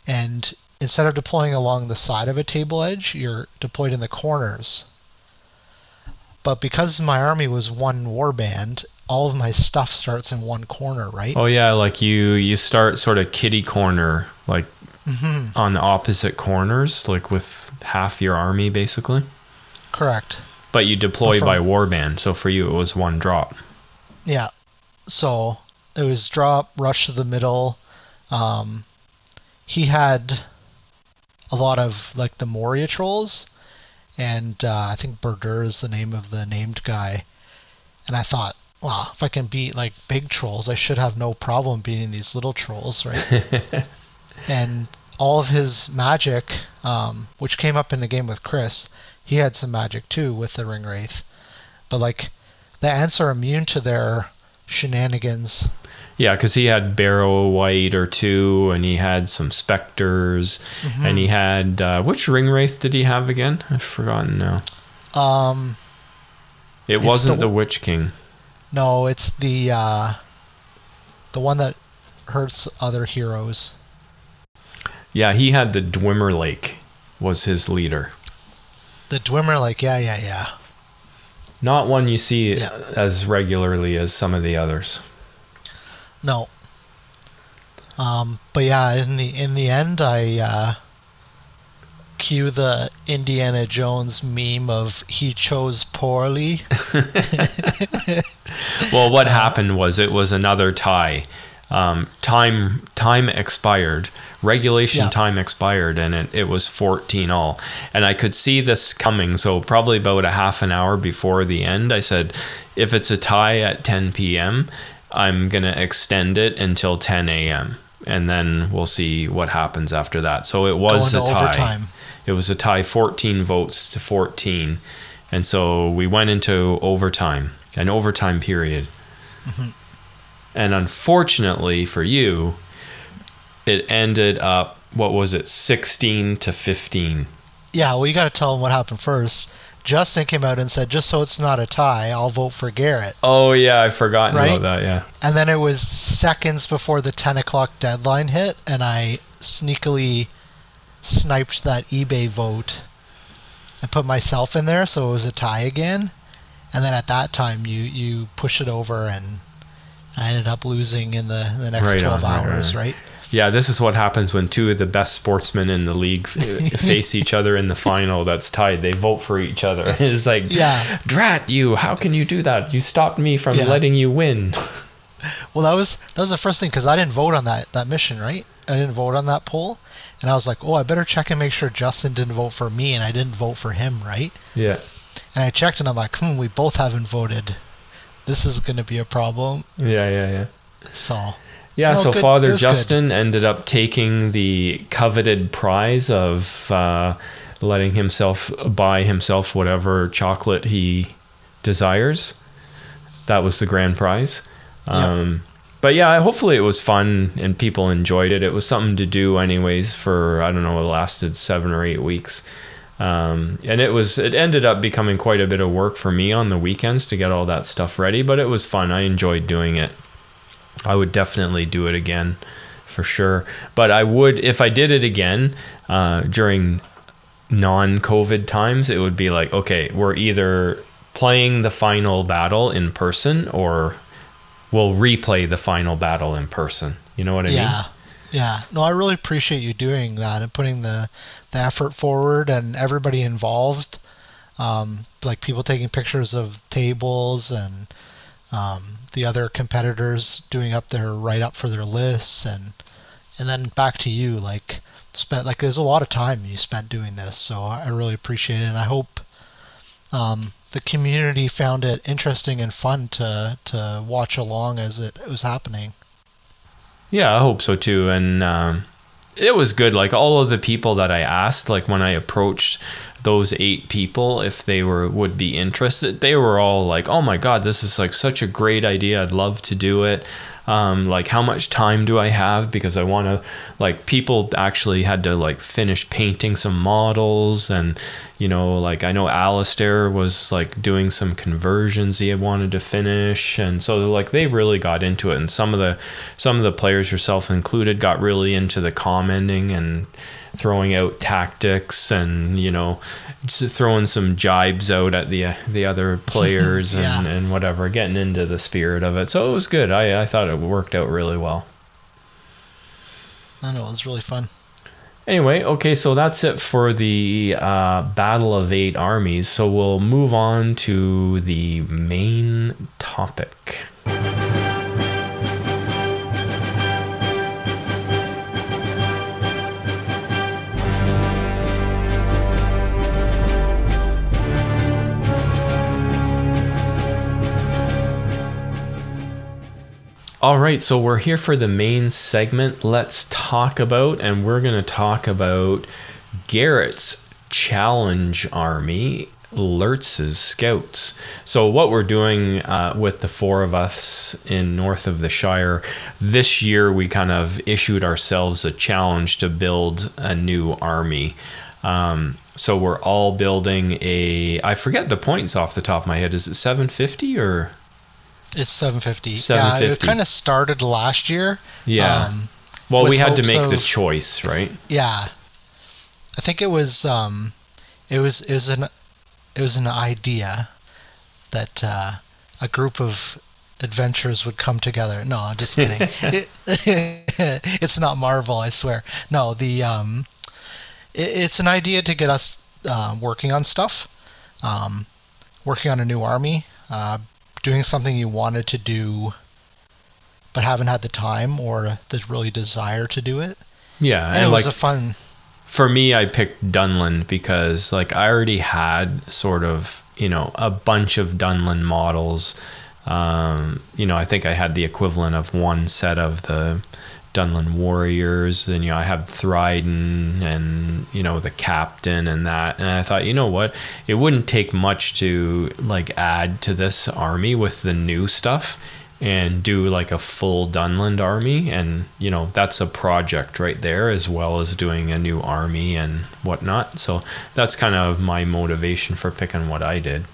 and instead of deploying along the side of a table edge, you're deployed in the corners. But because my army was one warband, all of my stuff starts in one corner, right? Oh yeah, like you you start sort of kitty corner, like hmm on the opposite corners, like with half your army basically. Correct. But you deploy from- by warband, so for you it was one drop. Yeah. So it was drop, rush to the middle. Um, he had a lot of like the Moria trolls, and uh, I think Buhrdur is the name of the named guy. And I thought, well, if I can beat like big trolls, I should have no problem beating these little trolls, right? and all of his magic, um, which came up in the game with Chris, he had some magic too with the Ring Wraith. But like, the Ents are immune to their shenanigans. Yeah, because he had Barrow Wight or two, and he had some Spectres, and he had uh, which Ring Wraith did he have again? I've forgotten now. Um, It wasn't the- the Witch King. no, it's the uh, the one that hurts other heroes. Yeah, he had the Dwimmerlaik was his leader. The Dwimmerlaik, yeah, yeah, yeah. Not one you see Yeah. as regularly as some of the others. No. Um, but yeah, in the in the end, I uh, cue the Indiana Jones meme of he chose poorly. Well, what happened was it was another tie. Um, time time expired. Regulation Yeah. time expired, and it, it was 14 all. And I could see this coming. So probably about a half an hour before the end, I said, if it's a tie at 10 p.m., I'm gonna extend it until 10 a.m. And then we'll see what happens after that. So it was Going a tie. overtime. It was a tie, 14 votes to 14. And so we went into overtime, an overtime period. Mm-hmm. And unfortunately for you, it ended up, what was it, 16 to 15. Yeah, well, you got to tell them what happened first. Justin came out and said, just so it's not a tie, I'll vote for Garrett. Oh, yeah, I've forgotten Right? about that, yeah. And then it was seconds before the 10 o'clock deadline hit, and I sneakily sniped that eBay vote and put myself in there, so it was a tie again. And then at that time, you, you push it over, and I ended up losing in the, the next Right 12 on, right, hours, right. right? Yeah, this is what happens when two of the best sportsmen in the league face each other in the final that's tied. They vote for each other. It's like, Yeah. drat you, how can you do that? You stopped me from Yeah. letting you win. Well, that was that was the first thing because I didn't vote on that that mission, right? I didn't vote on that poll, and I was like, oh, I better check and make sure Justin didn't vote for me, and I didn't vote for him, right? Yeah. And I checked, and I'm like, hmm, we both haven't voted. This is going to be a problem. Yeah, yeah, yeah. So Yeah, No, so good- Father was good. Justin ended up taking the coveted prize of uh, letting himself buy himself whatever chocolate he desires. That was the grand prize. Um, But yeah, hopefully it was fun and people enjoyed it. It was something to do, anyways, for I don't know, it lasted seven or eight weeks. Um, and it was it ended up becoming quite a bit of work for me on the weekends to get all that stuff ready, but it was fun. I enjoyed doing it. I would definitely do it again for sure. But I would, if I did it again uh, during non COVID times, it would be like, okay, we're either playing the final battle in person or we'll replay the final battle in person. You know what I mean? yeah, yeah. No, I really appreciate you doing that and putting the the effort forward and everybody involved. Um, like people taking pictures of tables and um, the other competitors doing up their write up for their lists and and then back to you like spent like there's a lot of time you spent doing this so I really appreciate it and I hope um, the community found it interesting and fun to to watch along as it was happening. Yeah, I hope so too. And um, it was good. Like all of the people that I asked, like when I approached those eight people, if they were would be interested, they were all like, "Oh my god, this is like such a great idea. I'd love to do it." Um, like, how much time do I have? Because I want to. Like, people actually had to like finish painting some models, and you know, like I know Alistair was like doing some conversions he had wanted to finish, and so like they really got into it. And some of the some of the players, yourself included, got really into the commenting and throwing out tactics and you know throwing some jibes out at the the other players and, and whatever getting into the spirit of it so it was good I, I thought it worked out really well I know it was really fun. Anyway, okay, so that's it for the uh, Battle of Eight Armies. So we'll move on to the main topic. All right, so we're here for the main segment. Let's talk about, and we're going to talk about Garrett's challenge army, Lurtz's scouts. So, what we're doing uh, with the four of us in north of the Shire this year, we kind of issued ourselves a challenge to build a new army. Um, so we're all building a. I forget the points off the top of my head. Is it 750 or? It's 750. Yeah, it kind of started last year. Yeah. Um, Well, we had to make the choice, right? yeah. I think it was um, it was it was an it was an idea that uh, a group of adventurers would come together. No, I'm just kidding. it, it's not Marvel, I swear. No, the um, it, it's an idea to get us uh, working on stuff, um, working on a new army, uh, doing something you wanted to do, but haven't had the time or the really desire to do it. Yeah, And, and, it like was a fun. for me, I picked Dunland because like I already had sort of you know a bunch of Dunland models. Um, you know, I think I had the equivalent of one set of the Dunland Warriors, and you know I have Thrydan and you know the captain and that, and I thought, you know what, it wouldn't take much to like add to this army with the new stuff and do like a full Dunland army. And, you know, that's a project right there, as well as doing a new army and whatnot. So that's kind of my motivation for picking what I did.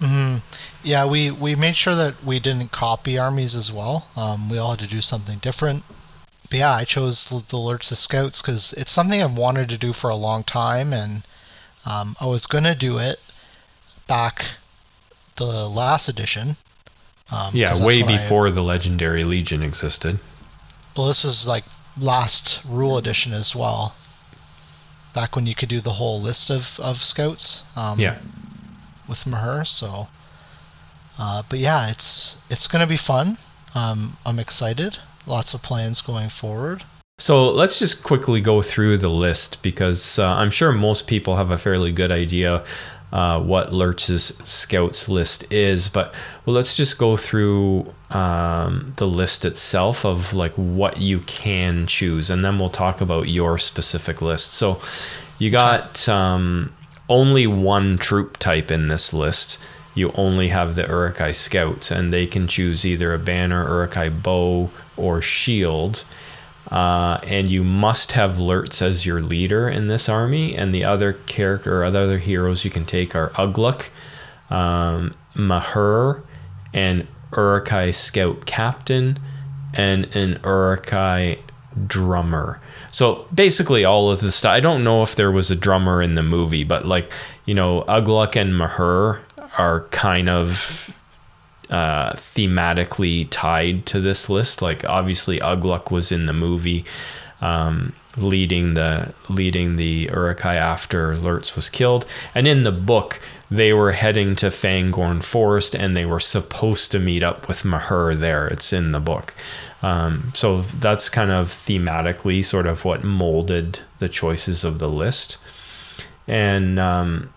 hmm Yeah, we, we made sure that we didn't copy armies as well. Um, we all had to do something different. But yeah, I chose the the Lurtz the Scouts because it's something I've wanted to do for a long time, and um, I was gonna do it back the last edition. Um, Yeah, way when I- before the Legendary Legion existed. well, this is like last rule edition as well. Back when you could do the whole list of, of scouts. Um, Yeah. with Mauhúr. So, uh, but yeah, it's it's gonna be fun. Um, I'm excited. Lots of plans going forward. So let's just quickly go through the list because uh, I'm sure most people have a fairly good idea uh, what Lurtz's scouts list is, but well, let's just go through um, the list itself of like what you can choose, and then we'll talk about your specific list. So you got um, only one troop type in this list. You only have the Uruk-hai scouts, and they can choose either a banner, Uruk-hai bow, or shield. Uh, and you must have Lurtz as your leader in this army. And the other character or other heroes you can take are Ugluk, um, Mauhúr, and Uruk-hai Scout Captain, and an Uruk-hai drummer. So basically, all of the stuff. I don't know if there was a drummer in the movie, but like you know, Ugluk and Mauhúr are kind of uh, thematically tied to this list. Like obviously, Ugluk was in the movie, um, leading the leading the Uruk-hai after Lurtz was killed, and in the book they were heading to Fangorn Forest and they were supposed to meet up with Mauhúr there. It's in the book. Um, so that's kind of thematically sort of what molded the choices of the list. And um,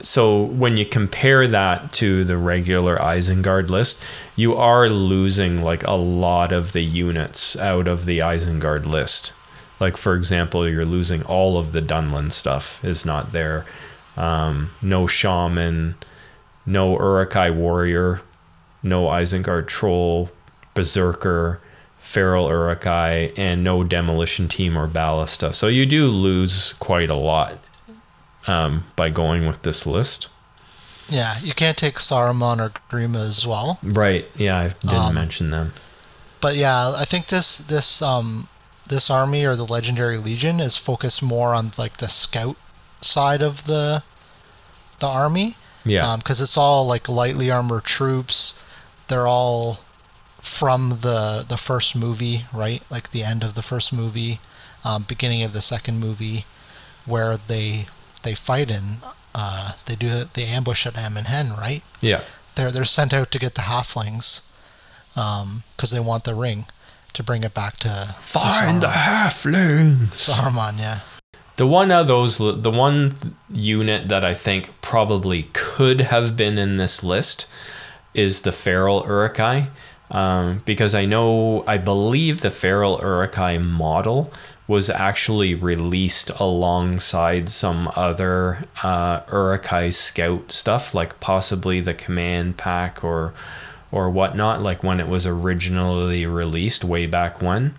so when you compare that to the regular Isengard list, you are losing like a lot of the units out of the Isengard list. Like for example, you're losing all of the Dunland stuff is not there. Um, no shaman, no Uruk-hai warrior, no Isengard troll, berserker, feral Uruk-hai, and no demolition team or ballista. So you do lose quite a lot um, by going with this list. Yeah, you can't take Saruman or Grima as well. Right. Yeah, I didn't um, mention them. But yeah, I think this this um this army or the legendary legion is focused more on like the scout side of the the army. Yeah. Because um, it's all like lightly armored troops. They're all from the the first movie, right? Like the end of the first movie, um, beginning of the second movie, where they they fight in. Uh, they do the ambush at Amon Hen, right? Yeah. They're they're sent out to get the halflings, because um, they want the ring to bring it back to find to the halflings. Saruman, yeah. The one of those, the one unit that I think probably could have been in this list is the feral Uruk-hai. Um, because I know, I believe the feral Uruk-hai model was actually released alongside some other uh, Uruk-hai Scout stuff, like possibly the Command Pack or or whatnot, like when it was originally released way back when.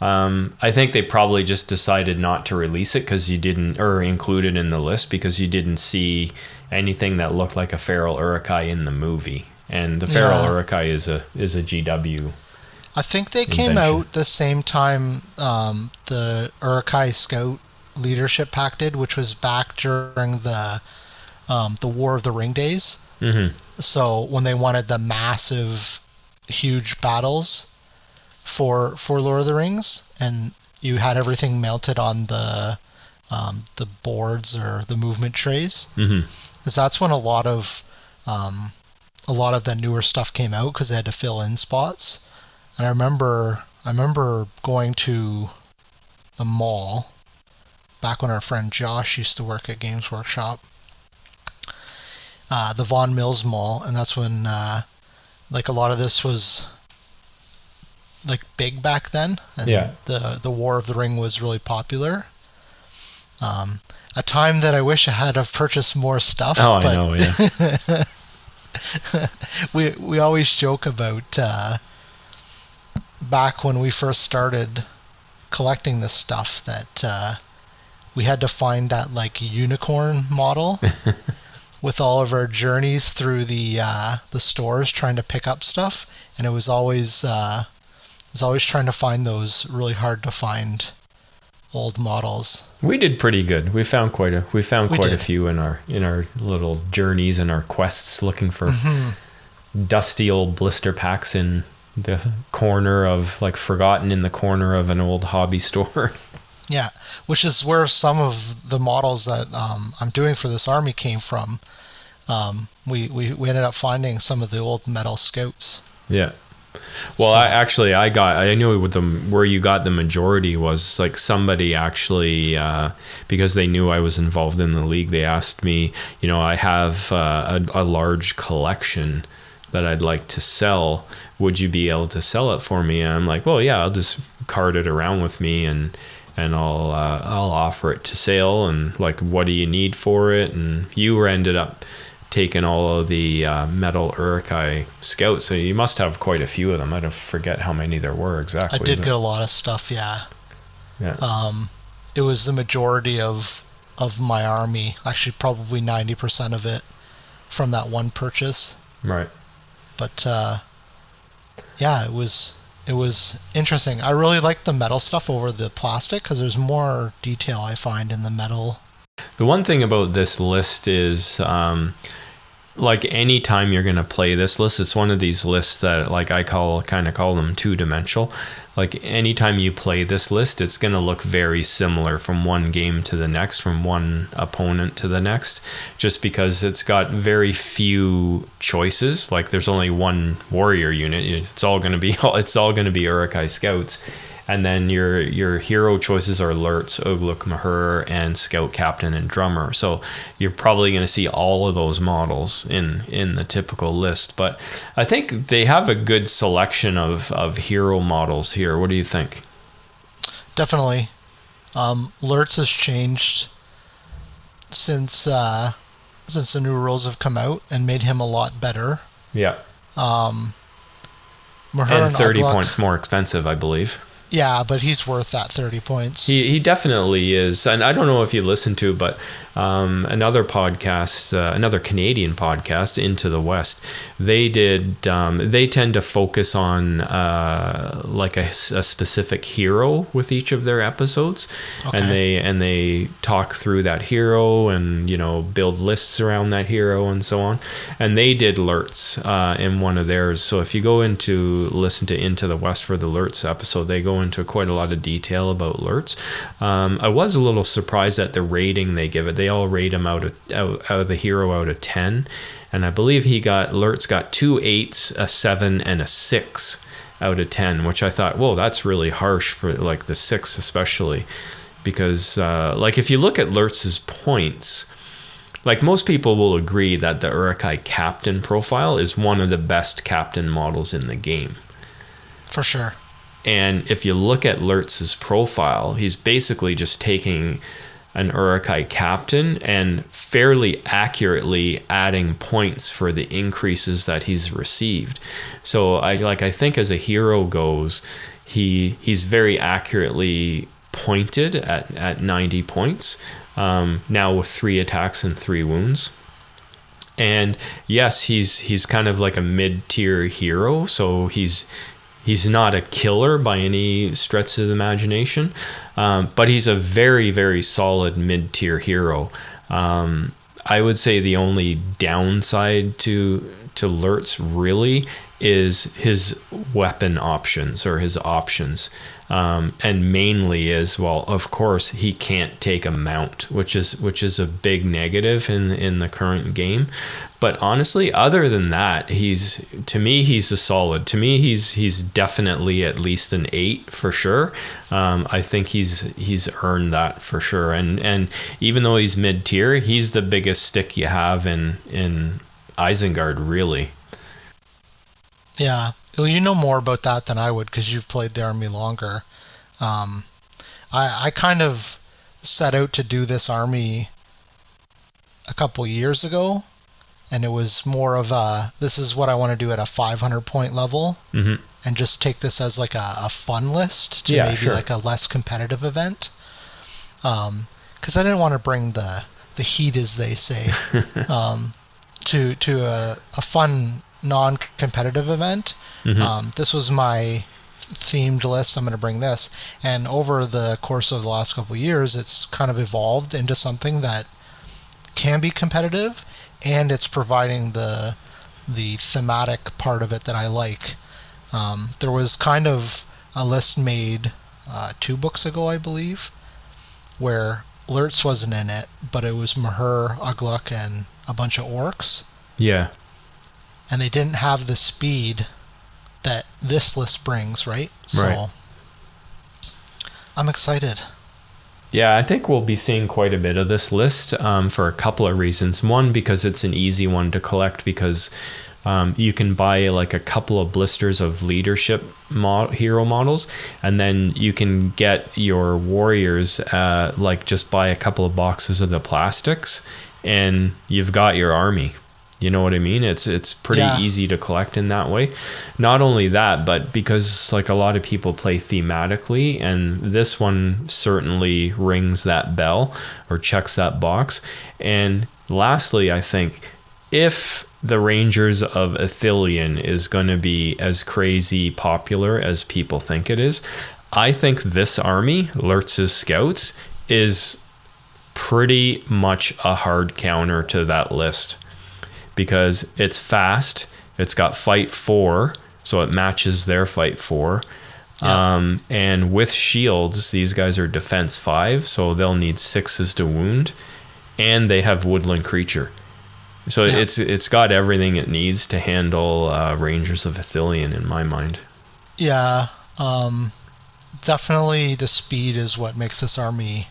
Um, I think they probably just decided not to release it because you didn't, or include it in the list because you didn't see anything that looked like a feral Uruk-hai in the movie. And the feral yeah. Uruk-hai is a is a GW I think they invention. came out the same time um, the Uruk-hai Scout Leadership Pack did, which was back during the um, the War of the Ring days. Mm-hmm. So when they wanted the massive, huge battles for for Lord of the Rings, and you had everything mounted on the um, the boards or the movement trays, because mm-hmm. that's when a lot of um, a lot of the newer stuff came out because they had to fill in spots. And I remember I remember going to the mall back when our friend Josh used to work at Games Workshop, uh, the Vaughan Mills Mall, and that's when uh, like a lot of this was like big back then. And yeah. The the War of the Ring was really popular. Um, a time that I wish I had have purchased more stuff. Oh, I know. Yeah. we we always joke about. Uh, back when we first started collecting this stuff that uh, we had to find that like unicorn model with all of our journeys through the uh, the stores trying to pick up stuff, and it was always uh, it was always trying to find those really hard to find old models. We did pretty good. We found quite a we found we quite did. a few in our in our little journeys and our quests looking for mm-hmm. dusty old blister packs in the corner of like forgotten in the corner of an old hobby store. Yeah, which is where some of the models that um, I'm doing for this army came from. Um, we, we we ended up finding some of the old metal scouts. Yeah. Well, So- I actually I got I knew with the where you got the majority was like somebody actually uh, because they knew I was involved in the league. They asked me, you know, I have uh, a, a large collection that I'd like to sell. Would you be able to sell it for me? And I'm like, well, yeah, I'll just cart it around with me and and I'll uh, I'll offer it to sale. And like, what do you need for it? And you ended up taking all of the uh, metal Uruk-hai scouts. So you must have quite a few of them. I don't forget how many there were exactly. I did get a lot of stuff. Yeah. yeah. Um, it was the majority of of my army. Actually, probably ninety percent of it from that one purchase. right. But uh, yeah, it was it was interesting. I really like the metal stuff over the plastic because there's more detail I find in the metal. The one thing about this list is, um, like anytime you're gonna play this list, it's one of these lists that, like I call, kind of call them two dimensional. Like anytime you play this list, it's gonna look very similar from one game to the next, from one opponent to the next, just because it's got very few choices. Like there's only one warrior unit. It's all gonna be, it's all gonna be Uruk-hai scouts and then your your hero choices are Lurtz, Ugluk, Mauhúr, and Scout Captain and Drummer. So you're probably going to see all of those models in in the typical list. But I think they have a good selection of of hero models here. What do you think? Definitely, um, Lurtz has changed since uh, since the new rules have come out and made him a lot better. Yeah, Um, Mauhúr and thirty Ugluk- points more expensive, I believe. Yeah, but he's worth that thirty points. He, he definitely is. And I don't know if you listen to, but um, another podcast, uh, another Canadian podcast, Into the West, they did, um, they tend to focus on uh, like a, a specific hero with each of their episodes. Okay. And they, and they talk through that hero and, you know, build lists around that hero and so on. And they did Lurtz uh, in one of theirs. So if you go into listen to Into the West for the Lurtz episode, they go into quite a lot of detail about Lurtz. Um, I was a little surprised at the rating they give it. They all rate him out of out, out of the hero out of ten, and I believe he got Lurtz got two eights, a seven, and a six out of ten, which I thought, whoa, that's really harsh for like the six especially, because uh, like if you look at Lurtz's points. Like most people will agree that the Uruk-hai captain profile is one of the best captain models in the game. for sure. And if you look at Lurtz's profile, he's basically just taking an Uruk-hai captain and fairly accurately adding points for the increases that he's received. So I like I think as a hero goes, he he's very accurately pointed at, at 90 points. Um, now with three attacks and three wounds. And yes, he's he's kind of like a mid-tier hero, so he's he's not a killer by any stretch of the imagination, um, but he's a very very solid mid-tier hero. Um, I would say the only downside to to Lurtz really is his weapon options or his options. Um, and mainly is well, of course, he can't take a mount, which is which is a big negative in in the current game. But honestly, other than that, he's to me he's a solid. To me, he's he's definitely at least an eight for sure. Um, I think he's he's earned that for sure. And and even though he's mid tier, he's the biggest stick you have in in Isengard, really. Yeah. Well, you know more about that than I would because you've played the army longer. Um, I, I kind of set out to do this army a couple years ago, and it was more of a this is what I want to do at a 500 point level, Mhm. and just take this as like a, a fun list to Yeah, maybe sure. like a less competitive event. Um, because I didn't want to bring the the heat, as they say, um, to to a, a fun non-competitive event. Mhm. Um, this was my themed list. I'm going to bring this, and over the course of the last couple of years, it's kind of evolved into something that can be competitive, and it's providing the the thematic part of it that I like. Um, there was kind of a list made uh, two books ago, I believe, where Lurtz wasn't in it, but it was Mauhúr, Ugluk, and a bunch of orcs Yeah. And they didn't have the speed that this list brings, right? So Right. I'm excited. Yeah, I think we'll be seeing quite a bit of this list um, for a couple of reasons. One, because it's an easy one to collect because um, you can buy like a couple of blisters of leadership mod- hero models, and then you can get your warriors uh, like just buy a couple of boxes of the plastics, and you've got your army. You know what I mean? It's it's pretty Yeah. easy to collect in that way. Not only that, but because like a lot of people play thematically, and this one certainly rings that bell or checks that box. And lastly, I think if the Rangers of Ithilien is going to be as crazy popular as people think it is, I think this army, Lurtz's Scouts, is pretty much a hard counter to that list because it's fast. It's got fight four, so it matches their fight four. Yeah. Um, and with shields, these guys are defense five, so they'll need sixes to wound, and they have woodland creature. So Yeah. it's it's got everything it needs to handle uh, Rangers of Ithilien in my mind. Yeah, um, definitely the speed is what makes this army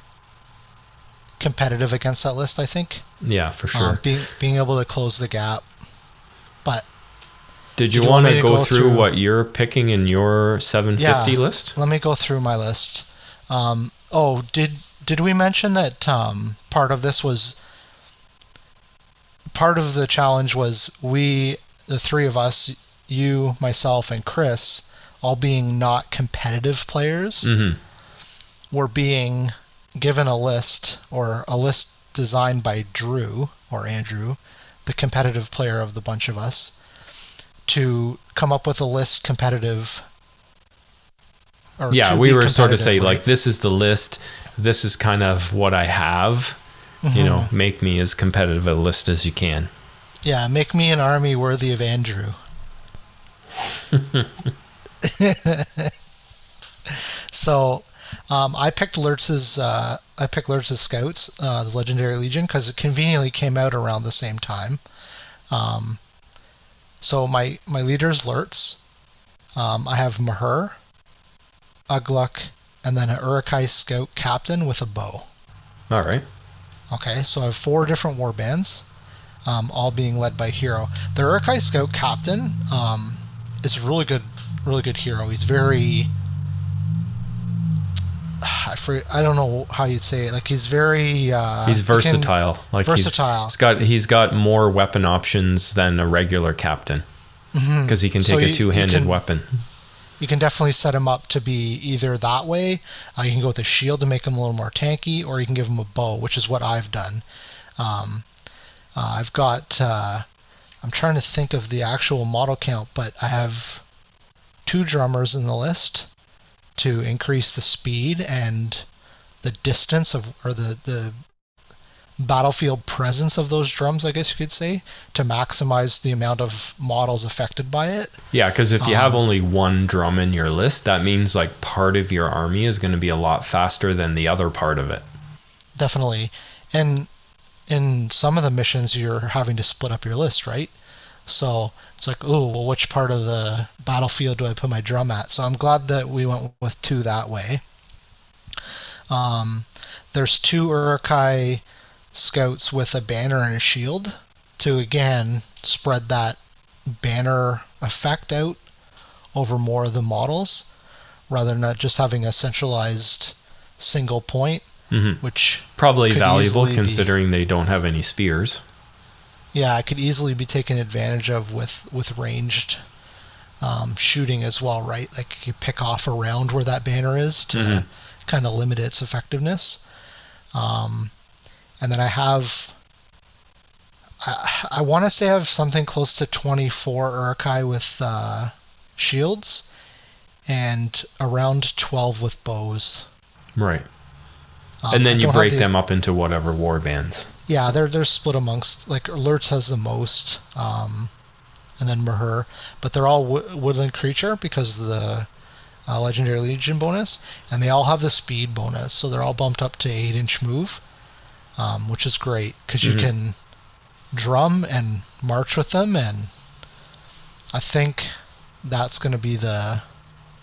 competitive against that list. I think Yeah, for sure. um, being being able to close the gap. But Did you, you want want to go, go through, through- what you're picking in your 750 Yeah. list? let me go through my list. Um, oh, did did we mention that um, part of this was part of the challenge was we the three of us, you, myself, and Chris, all being not competitive players. hmm were being given a list or a list designed by Drew or Andrew, the competitive player of the bunch of us, to come up with a list competitive. or yeah we were sort of say right? like this is the list this is kind of what i have you know Mm-hmm. make me as competitive a list as you can Yeah, make me an army worthy of Andrew. so, um, I picked Lurtz's. Uh, I picked Lurtz's Scouts, uh, the Legendary Legion, because it conveniently came out around the same time. Um, so my my leader is Lurtz. Um, I have Mauhúr, Ugluk, and then an Uruk-hai Scout Captain with a bow. all right Okay, so I have four different war bands, um, all being led by hero. The Uruk-hai Scout Captain um, is a really good, really good hero. He's very, I for, I don't know how you'd say it. Like he's very. Uh, he's he can- versatile like he's- versatile. he's got he's got more weapon options than a regular captain because he can Mm-hmm. So take you- a you two-handed can- weapon you can definitely set him up to be either that way. Uh, you can go with a shield to make him a little more tanky, or you can give him a bow, which is what I've done. Um, uh, I've got. Uh, I'm trying to think of the actual model count, but I have two drummers in the list to increase the speed and the distance of, or the the battlefield presence of those drums, I guess you could say, to maximize the amount of models affected by it. yeah because if you have Um, only one drum in your list that means like part of your army is going to be a lot faster than the other part of it definitely. And in some of the missions, you're having to split up your list, right? So it's like, oh, well, which part of the battlefield do I put my drum at? So I'm glad that we went with two that way. Um, there's two Uruk-hai scouts with a banner and a shield to again spread that banner effect out over more of the models rather than not just having a centralized single point Mhm. which probably valuable easily be- considering they don't have any spears yeah, it could easily be taken advantage of with with ranged um, shooting as well, right? Like you pick off around where that banner is to Mhm. kind of limit its effectiveness. Um, and then I have, I, I want to say I have something close to 24 Uruk-hai with uh, shields and around 12 with bows. right Um, and then you break the- them up into whatever war bands Yeah, they're they're split amongst like alerts has the most, um, and then Mauhúr, but they're all wo- woodland creature because of the uh, legendary legion bonus, and they all have the speed bonus, so they're all bumped up to eight inch move, um, which is great because Mhm. you can drum and march with them, and I think that's going to be the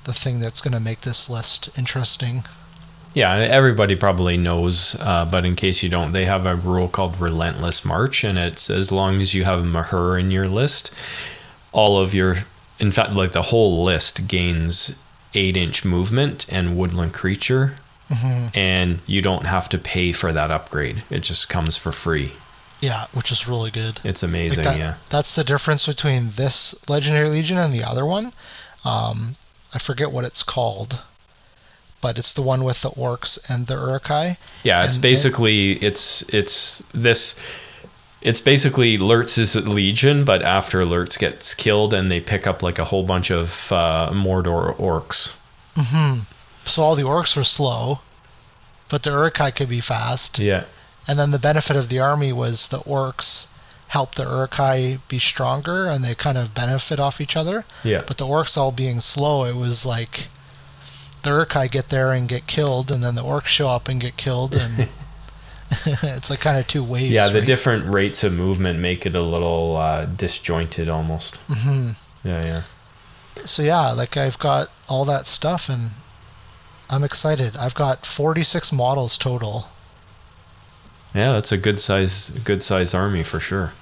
the thing that's going to make this list interesting. Yeah, everybody probably knows, uh, but in case you don't, they have a rule called Relentless March, and it's as long as you have Mauhúr in your list, all of your, in fact, like the whole list gains eight inch movement and woodland creature, and you don't have to pay for that upgrade. It just comes for free. Yeah, which is really good. It's Like amazing, that- yeah. That's the difference between this Legendary Legion and the other one. Um, I forget what it's called, but it's the one with the orcs and the Uruk-hai. Yeah, it's basically it's it's this it's basically Lurtz's legion, but after Lurtz gets killed and they pick up like a whole bunch of uh, Mordor orcs. Mhm. So all the orcs were slow, but the Uruk-hai could be fast. Yeah. And then the benefit of the army was the orcs help the Uruk-hai be stronger and they kind of benefit off each other. Yeah. But the orcs all being slow, it was like the Uruk-hai get there and get killed, and then the orcs show up and get killed, and it's like kind of two waves. Yeah, the right? different rates of movement make it a little uh, disjointed almost. hmm Yeah, yeah. So yeah, like I've got all that stuff, and I'm excited. I've got 46 models total. Yeah, that's a good size good size army for sure.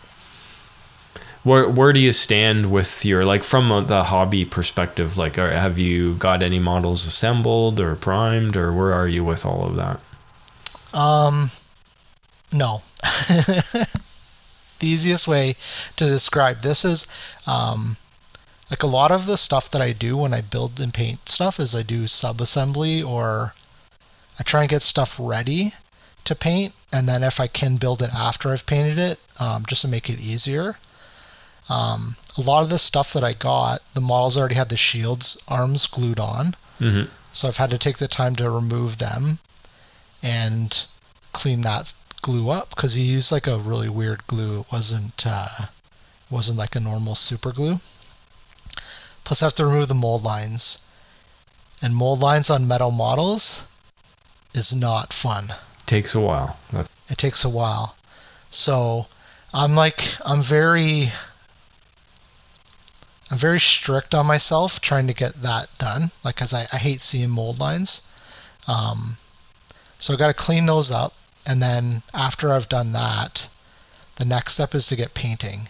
Where where do you stand with your like from the hobby perspective? Like, are, have you got any models assembled or primed, or where are you with all of that? Um, no. the easiest way to describe this is, um, like a lot of the stuff that I do when I build and paint stuff is I do sub-assembly or I try and get stuff ready to paint, and then if I can build it after I've painted it, um, just to make it easier. Um, a lot of the stuff that I got, the models already had the shields arms glued on, Mm-hmm. so I've had to take the time to remove them and clean that glue up because he used like a really weird glue. It wasn't uh, wasn't like a normal super glue. Plus, I have to remove the mold lines, and mold lines on metal models is not fun. Takes a while. That's It takes a while. So I'm like I'm very I'm very strict on myself trying to get that done. Like, cause I, I hate seeing mold lines. Um, so I got to clean those up, and then after I've done that, the next step is to get painting.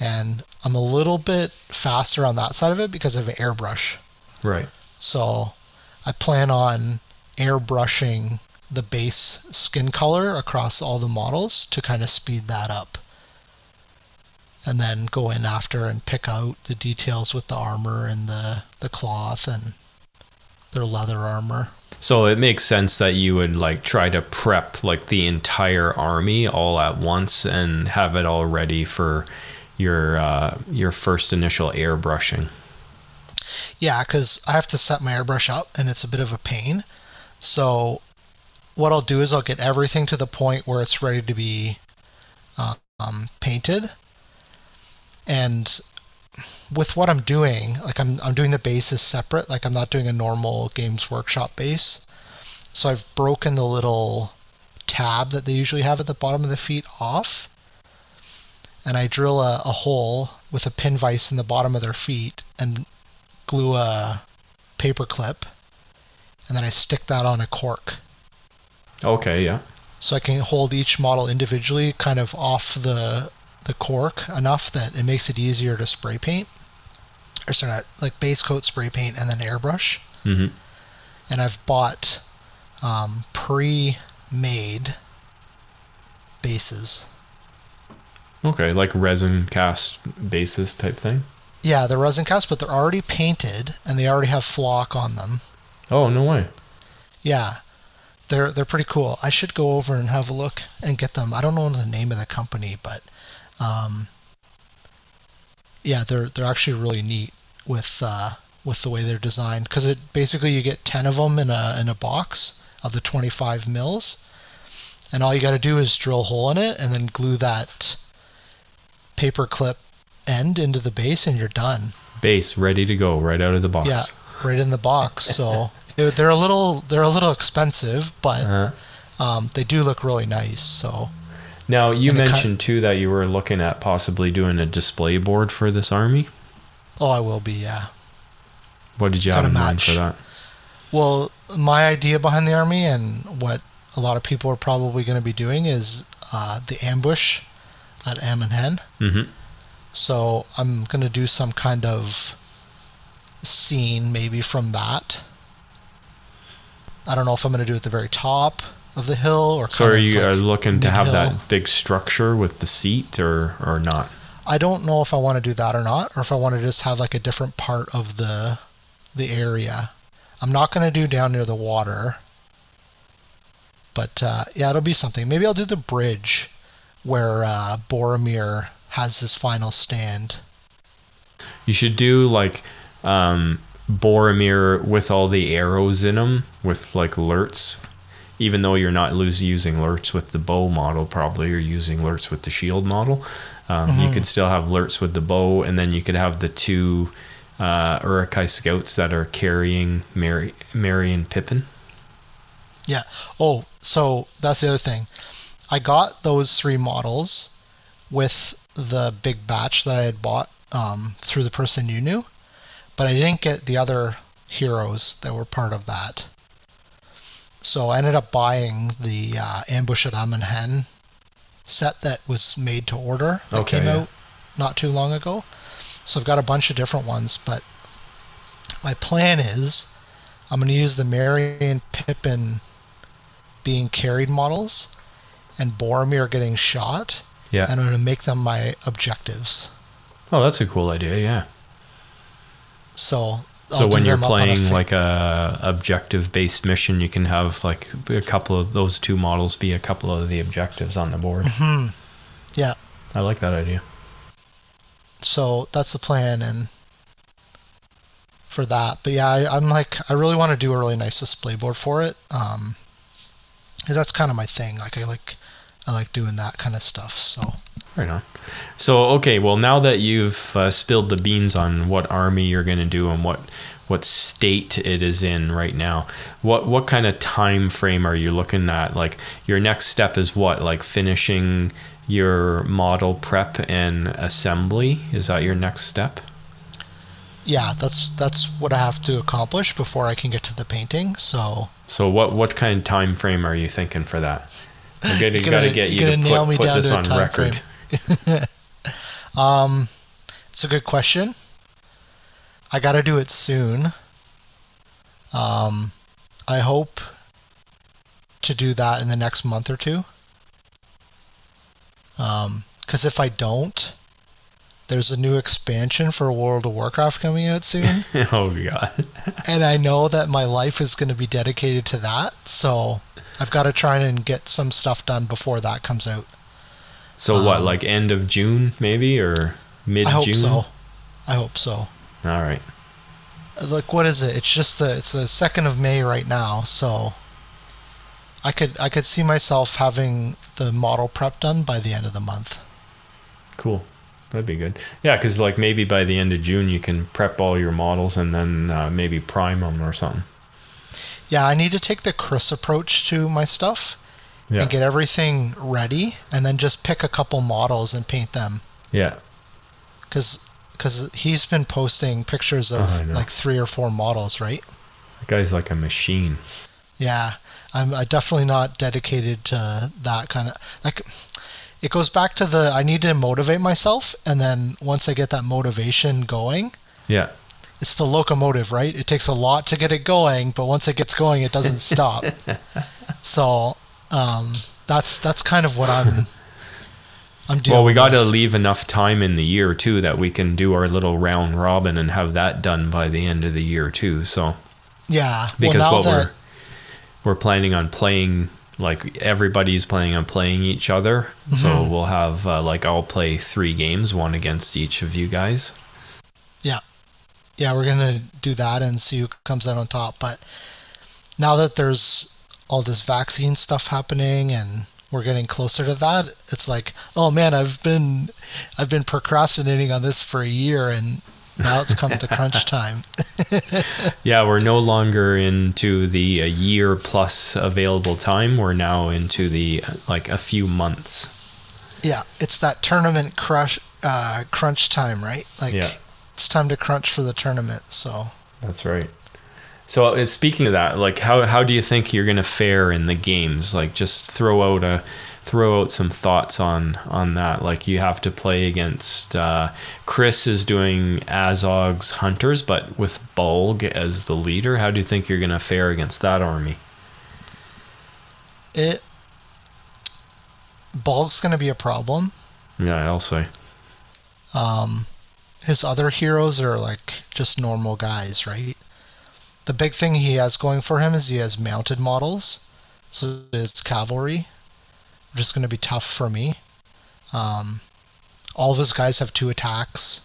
And I'm a little bit faster on that side of it because I have an airbrush. right. So I plan on airbrushing the base skin color across all the models to kind of speed that up. And then go in after and pick out the details with the armor and the, the cloth and their leather armor. So it makes sense that you would like try to prep like the entire army all at once and have it all ready for your uh, your first initial airbrushing. Yeah, because I have to set my airbrush up and it's a bit of a pain. So, what I'll do is I'll get everything to the point where it's ready to be uh, um, painted. And with what I'm doing, like I'm, I'm doing the bases separate, like I'm not doing a normal Games Workshop base. So, I've broken the little tab that they usually have at the bottom of the feet off. And I drill a, a hole with a pin vise in the bottom of their feet and glue a paper clip, and then I stick that on a cork. Okay, yeah. So I can hold each model individually kind of off the the cork enough that it makes it easier to spray paint. Or sorry, not, like base coat spray paint and then airbrush. hmm And I've bought um, pre-made bases. Okay, like resin cast bases type thing. Yeah, they're resin cast, but they're already painted and they already have flock on them. Oh no way. Yeah, they're they're pretty cool. I should go over and have a look and get them. I don't know the name of the company, but um, yeah, they're they're actually really neat with uh, with the way they're designed because it basically you get ten of them in a in a box of the 25 mils, and all you got to do is drill a hole in it and then glue that paper clip end into the base, and you're done. Base ready to go right out of the box. Yeah, right in the box. So they're, they're a little they're a little expensive, but Uh-huh. um, they do look really nice. So Now you And mentioned too that you were looking at possibly doing a display board for this army. oh, I will be yeah. What did you have Gotta in mind for that? Well, my idea behind the army and what a lot of people are probably going to be doing is uh, the ambush at Amon Hen. Mm-hmm. So I'm going to do some kind of scene maybe from that. I don't know if I'm going to do it at the very top of the hill or So are you like are looking to have that big structure with the seat or or not? I don't know if I want to do that or not, or if I want to just have like a different part of the the area. I'm not going to do down near the water, but uh, yeah, it'll be something. Maybe I'll do the bridge where uh, Boromir has his final stand. You should do like um, Boromir with all the arrows in them with like Lurtz. Even though you're not using Lurtz with the bow model, probably you're using Lurtz with the shield model. Um, You could still have Lurtz with the bow, and then you could have the two uh, Uruk-hai scouts that are carrying Merry, Merry and Pippin. Yeah. Oh, so that's the other thing. I got those three models with the big batch that I had bought um, through the person you knew, but I didn't get the other heroes that were part of that. So I ended up buying the uh, Ambush at Amon Hen set that was made to order that Okay, came yeah. out not too long ago. So I've got a bunch of different ones, but my plan is I'm going to use the Merry and Pippin being carried models and Boromir getting shot, Yeah. and I'm going to make them my objectives. Oh, that's a cool idea. Yeah. So, So I'll when you're playing like a objective based mission, you can have like a couple of those two models be a couple of the objectives on the board. yeah, I like that idea. so that's the plan, and for that. But yeah, I, I'm like, I really want to do a really nice display board for it, um, because that's kind of my thing. Like, I like, I like doing that kind of stuff. So. Right on. So okay, well now that you've uh, spilled the beans on what army you're going to do and what what state it is in right now, what what kind of time frame are you looking at? Like your next step is what? Like finishing your model prep and assembly? Is that your next step? yeah, that's that's what I have to accomplish before I can get to the painting. So So what what kind of time frame are you thinking for that? I'm gonna, You're gotta gonna- get you you're to gonna nail put, me put down this to a on time record. frame. um, it's a good question. I got to do it soon. Um, I hope to do that in the next month or two. Um, because if I don't, there's a new expansion for World of Warcraft coming out soon. oh god. and I know that my life is going to be dedicated to that. So I've got to try and get some stuff done before that comes out. So what? Um, Like end of June maybe or mid June? I hope so. I hope so. All right. Like what is it? It's just the it's the second of May right now, so I could I could see myself having the model prep done by the end of the month. Cool. That'd be good. Yeah, because like maybe by the end of June you can prep all your models and then uh, maybe prime them or something. Yeah, I need to take the Chris approach to my stuff Yeah. and get everything ready, and then just pick a couple models and paint them. yeah. Because because he's been posting pictures of Oh, like three or four models, right? That guy's like a machine. Yeah, I'm I definitely not dedicated to that kind of like. It goes back to the I need to motivate myself, and then once I get that motivation going, Yeah. it's the locomotive, right? It takes a lot to get it going, but once it gets going, it doesn't stop. so um, that's that's kind of what I'm. I'm doing. Well, we got to leave enough time in the year too that we can do our little round robin and have that done by the end of the year too. So yeah. because well, what that we're we're planning on playing like everybody's planning on playing each other. So Mm-hmm. we'll have uh, like I'll play three games, one against each of you guys. yeah, yeah, we're gonna do that and see who comes out on top. But now that there's all this vaccine stuff happening and we're getting closer to that, it's like, oh man, I've been I've been procrastinating on this for a year, and now it's come to crunch time. Yeah, we're no longer into the a year plus available time. We're now into the uh, like a few months. yeah, it's that tournament crush uh, crunch time, right? Like Yeah. it's time to crunch for the tournament. So That's right. So uh, speaking of that, like how how do you think you're gonna fare in the games? Like just throw out a throw out some thoughts on on that. Like you have to play against uh, Chris is doing Azog's hunters, but with Bolg as the leader. How do you think you're gonna fare against that army? It Bolg's going to be a problem. Yeah, I'll say. Um, his other heroes are like just normal guys, right? The big thing he has going for him is he has mounted models, so it's cavalry, which is going to be tough for me. Um, all of his guys have two attacks.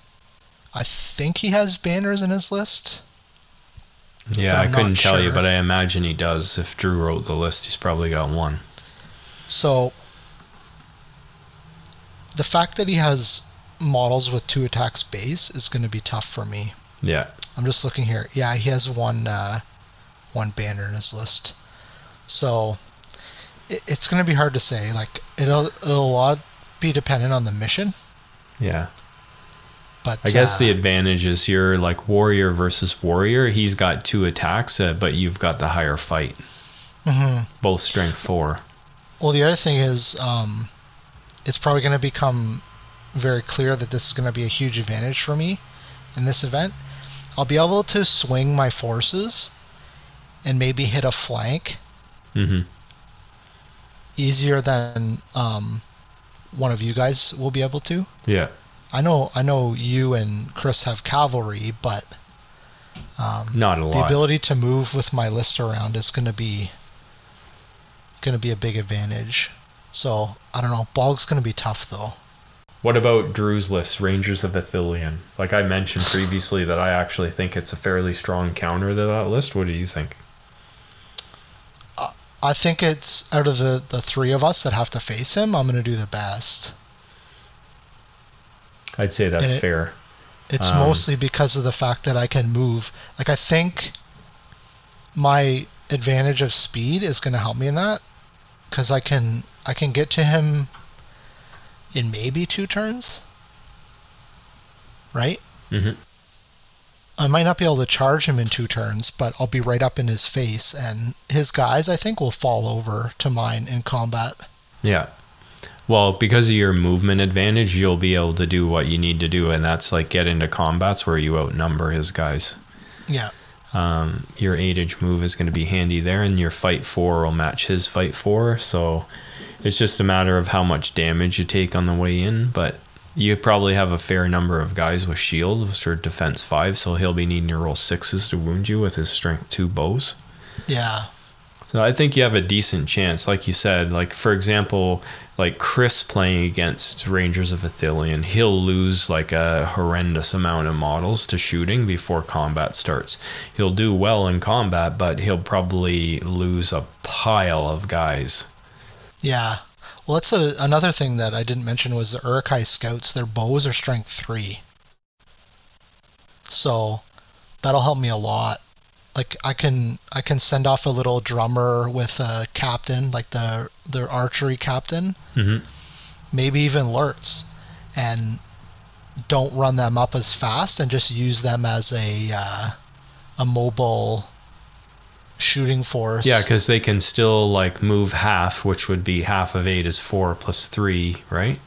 I think he has banners in his list. Yeah, I couldn't tell you, but I imagine he does. If Drew wrote the list, he's probably got one. So the fact that he has models with two attacks base is going to be tough for me. Yeah. I'm just looking here. Yeah, he has one uh, one banner in his list. So it, it's going to be hard to say. Like it'll it'll a lot be dependent on the mission. Yeah. But I guess uh, the advantage is you're like warrior versus warrior. He's got two attacks, uh, but you've got the higher fight. mhm. Both strength four. well, the other thing is, um, it's probably going to become very clear that this is going to be a huge advantage for me in this event. I'll be able to swing my forces and maybe hit a flank Mm-hmm. easier than um, one of you guys will be able to. Yeah. I know, I know you and Chris have cavalry, but um, Not a lot. the ability to move with my list around is going to be going to be a big advantage. So I don't know. Bolg's going to be tough though. What about Drew's list, Rangers of Ithilien? Like I mentioned previously, that I actually think it's a fairly strong counter to that list. What do you think? I think it's out of the the three of us that have to face him. I'm going to do the best. I'd say that's it- fair. It's Um, mostly because of the fact that I can move. Like I think my advantage of speed is going to help me in that because I can I can get to him in maybe two turns. Right? Mhm. I might not be able to charge him in two turns, but I'll be right up in his face, and his guys I think will fall over to mine in combat. Yeah. Well, because of your movement advantage, you'll be able to do what you need to do, and that's like get into combats where you outnumber his guys. Yeah. Um, your eight inch move is going to be handy there, and your fight four will match his fight four. So it's just a matter of how much damage you take on the way in. But you probably have a fair number of guys with shields or defense five, so he'll be needing to roll sixes to wound you with his strength two bows. Yeah. So I think you have a decent chance, like you said. Like for example, like Chris playing against Rangers of Ithilien, he'll lose like a horrendous amount of models to shooting before combat starts. He'll do well in combat, but he'll probably lose a pile of guys. Yeah. Well, that's a, another thing that I didn't mention was the Uruk-hai scouts. Their bows are strength three, so that'll help me a lot. Like I can I can send off a little drummer with a captain, like the the archery captain, hmm maybe even Lurtz, and don't run them up as fast, and just use them as a uh, a mobile shooting force. Yeah, because they can still like move half, which would be half of eight is four plus three, right?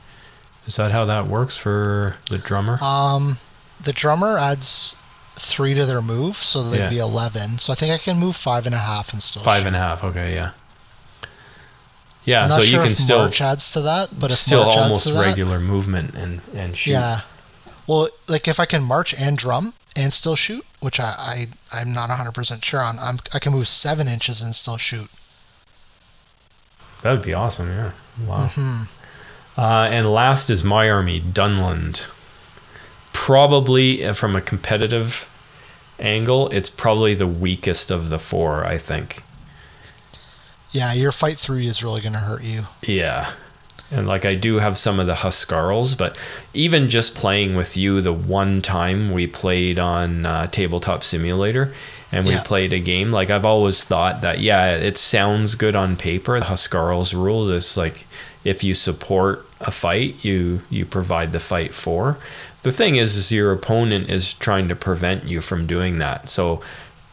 Is that how that works for the drummer? Um, the drummer adds three to their move, so they'd Yeah. be eleven. So I think I can move five and a half and still Five shoot. and a half. Okay, yeah. Yeah, so not you can still March adds to that, but if still almost to that, regular movement and and shoot. yeah. Well, like if I can march and drum and still shoot, which I, I I'm not 100 percent sure on, I'm I can move seven inches and still shoot. That would be awesome. Yeah. Wow. hmm Uh, and last is my army, Dunland. Probably uh, from a competitive angle, it's probably the weakest of the four. I think. Yeah, your fight three is really going to hurt you. Yeah. And like I do have some of the Huscarls, but even just playing with you the one time we played on uh, Tabletop Simulator and we Yeah. played a game, like I've always thought that, yeah, it sounds good on paper. The Huscarls rule is like if you support a fight, you you provide the fight for. the thing is, is your opponent is trying to prevent you from doing that. So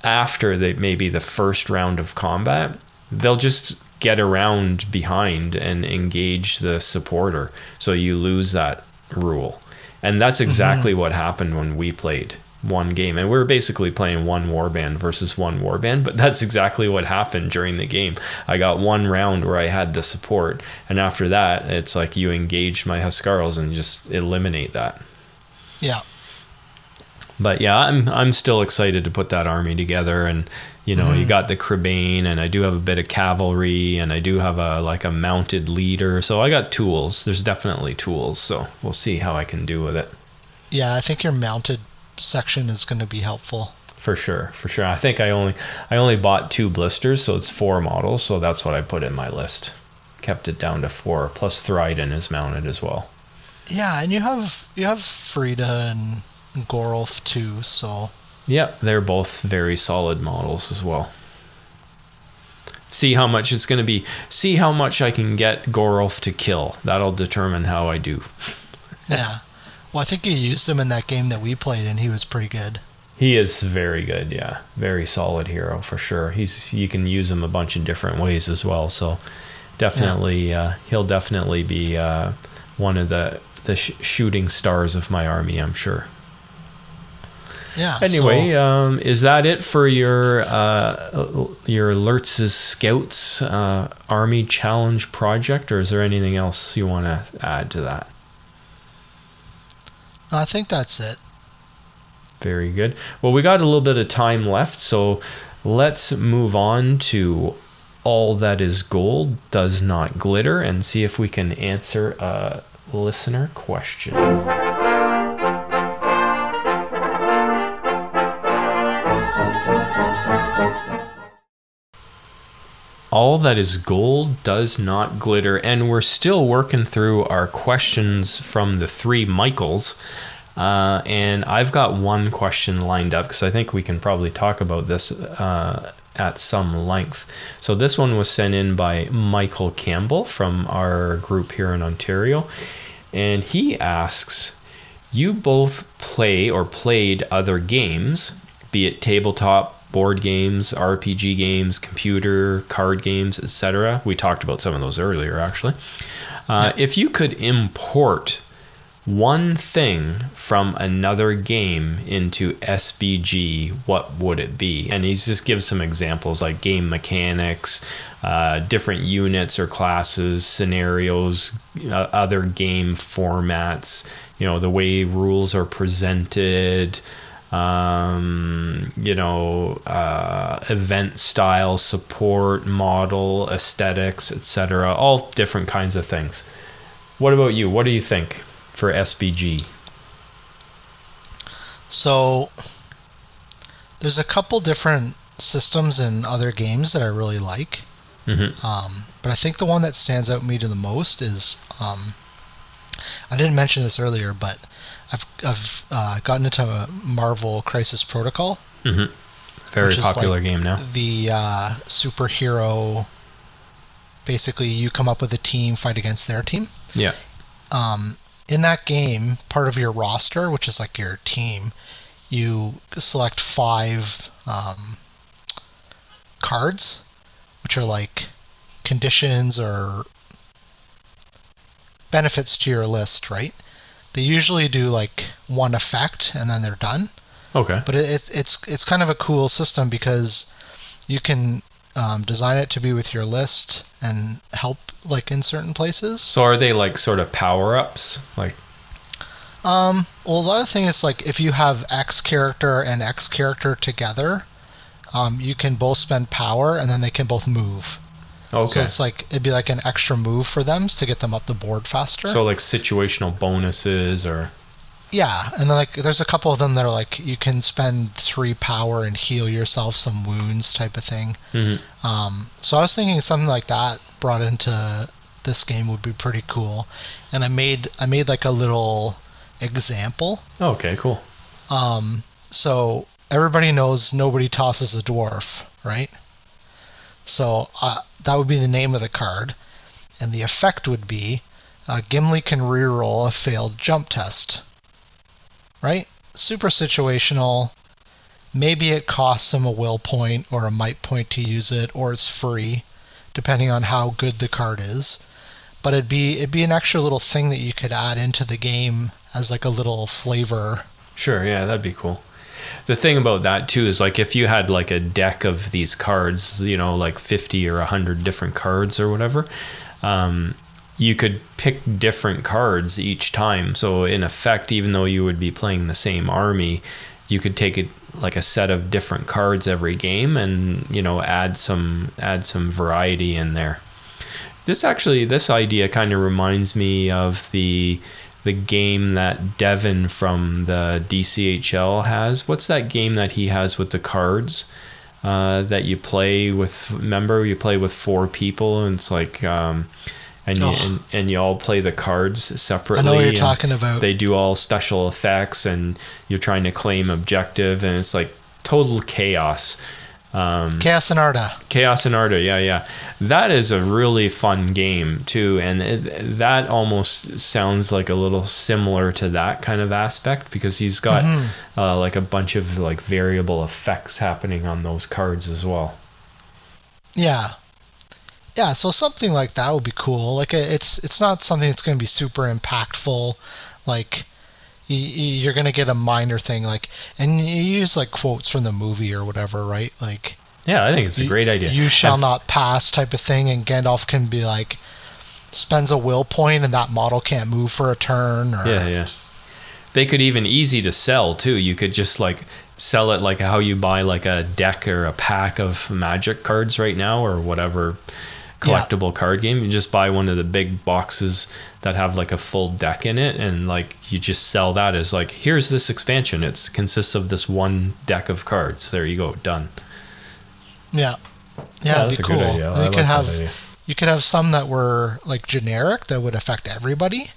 after they maybe the first round of combat, they'll just get around behind and engage the supporter. So you lose that rule. And that's mm-hmm. exactly what happened when we played one game. And we were basically playing one warband versus one warband, but that's exactly what happened during the game. I got one round where I had the support, and after that, it's like you engage my Huscarls and just eliminate that. Yeah. But yeah, I'm I'm still excited to put that army together and you know, you mm-hmm. got the Crebain and I do have a bit of cavalry and I do have a like a mounted leader. So I got tools. There's definitely tools. So we'll see how I can do with it. Yeah, I think your mounted section is going to be helpful. For sure, for sure. I think I only I only bought two blisters, so it's four models. So that's what I put in my list. Kept it down to four. Plus Thrydan is mounted as well. Yeah, and you have you have Frida and Gorolf too, so Yep, they're both very solid models as well. See how much it's going to be. See how much I can get Gorolf to kill. That'll determine how I do. yeah. Well, I think you used him in that game that we played, and he was pretty good. He is very good, yeah. Very solid hero for sure. He's you can use him a bunch of different ways as well. So definitely, yeah. uh, he'll definitely be uh, one of the the sh- shooting stars of my army. I'm sure. Yeah. Anyway, so, um, is that it for your uh, your Lurtz's Scouts uh, Army Challenge project, or is there anything else you want to add to that? I think that's it. Very good. Well, we got a little bit of time left, so let's move on to all that is gold does not glitter and see if we can answer a listener question. All that is gold does not glitter. And we're still working through our questions from the three Michaels. Uh, and I've got one question lined up because I think we can probably talk about this uh, at some length. So this one was sent in by Michael Campbell from our group here in Ontario. And he asks, You both play or played other games, be it tabletop, board games, RPG games, computer, card games, etc. We talked about some of those earlier, actually. Uh. If you could import one thing from another game into SBG, what would it be? And he just gives some examples like game mechanics, uh, different units or classes, scenarios, uh, other game formats, you know, the way rules are presented, um, you know, uh, event style, support, model, aesthetics, etc. All different kinds of things. What about you? What do you think for SBG? So, there's a couple different systems in other games that I really like. Mm-hmm. Um, but I think the one that stands out to me to the most is um, I didn't mention this earlier, but I've I've uh, gotten into Marvel Crisis Protocol. Mm-hmm. Very popular like game now. The uh, superhero. Basically, you come up with a team, fight against their team. Yeah. Um, in that game, part of your roster, which is like your team, you select five um, cards, which are like conditions or benefits to your list, right? They usually do like one effect and then they're done. Okay. But it, it's it's kind of a cool system because you can um, design it to be with your list and help like in certain places. So are they like sort of power ups? Like um well a lot of things it's like if you have X character and X character together, um, you can both spend power and then they can both move. Okay. So it's like it'd be like an extra move for them to get them up the board faster. So like situational bonuses or yeah, and then like there's a couple of them that are like you can spend three power and heal yourself some wounds type of thing. Mm-hmm. Um, so I was thinking something like that brought into this game would be pretty cool, and I made I made like a little example. Okay, cool. Um, so everybody knows nobody tosses a dwarf, right? So uh, that would be the name of the card, and the effect would be uh, Gimli can reroll a failed jump test. right? Super situational. Maybe it costs him a will point or a might point to use it, or it's free, depending on how good the card is. But it'd be it'd be an extra little thing that you could add into the game as like a little flavor. Sure, yeah, that'd be cool. The thing about that too is like if you had like a deck of these cards, you know, like 50 or 100 different cards or whatever, um, you could pick different cards each time. So in effect, even though you would be playing the same army, you could take it like a set of different cards every game and you know add some add some variety in there. This actually this idea kind of reminds me of the the game that Devin from the DCHL has. What's that game that he has with the cards uh, that you play with? Remember, you play with four people, and it's like, um, and you Oh. and, and you all play the cards separately. I know what you're talking about. They do all special effects, and you're trying to claim objective, and it's like total chaos. Um, Chaos and Arda. Chaos and Arda, yeah, yeah. That is a really fun game too, and it, that almost sounds like a little similar to that kind of aspect because he's got uh, like a bunch of like variable effects happening on those cards as well. Yeah. Yeah, so something like that would be cool. Like it's it's not something that's going to be super impactful like you're going to get a minor thing like and you use like quotes from the movie or whatever, right? Like Yeah, I think it's a great idea. You shall I've- not pass type of thing and Gandalf can be like spends a will point and that model can't move for a turn or Yeah, yeah. They could even easy to sell too. You could just like sell it like how you buy like a deck or a pack of magic cards right now or whatever collectible card game. You just buy one of the big boxes that have like a full deck in it and like you just sell that as like here's this expansion. It consists of this one deck of cards. There you go, done. Yeah. Yeah, it'd be cool. And you could have you could have some that were like generic that would affect everybody,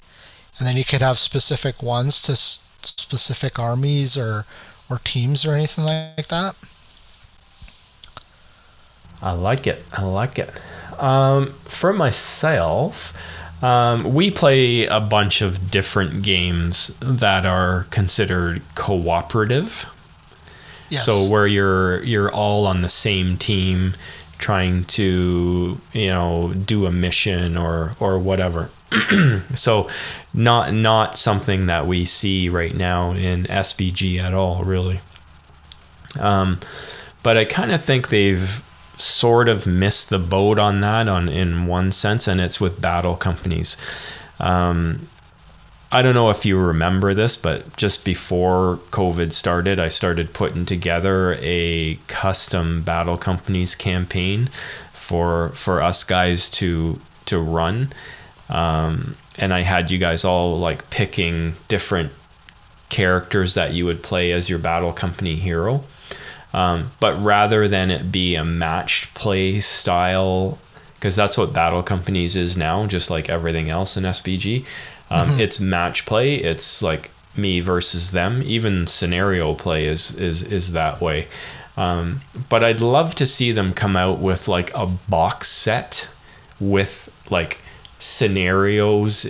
and then you could have specific ones to s- specific armies or or teams or anything like that. I like it. I like it. Um, for myself, um, we play a bunch of different games that are considered cooperative. Yes. So where you're you're all on the same team, trying to you know do a mission or or whatever. so not not something that we see right now in SBG at all, really. Um, but I kind of think they've sort of missed the boat on that on in one sense, and it's with battle companies. Um, I don't know if you remember this, but just before COVID started, I started putting together a custom battle companies campaign for for us guys to to run. Um, and I had you guys all like picking different characters that you would play as your battle company hero. Um, but rather than it be a match play style, because that's what battle companies is now, just like everything else in SBG, um, it's match play. It's like me versus them. Even scenario play is is is that way. Um, but I'd love to see them come out with like a box set with like scenarios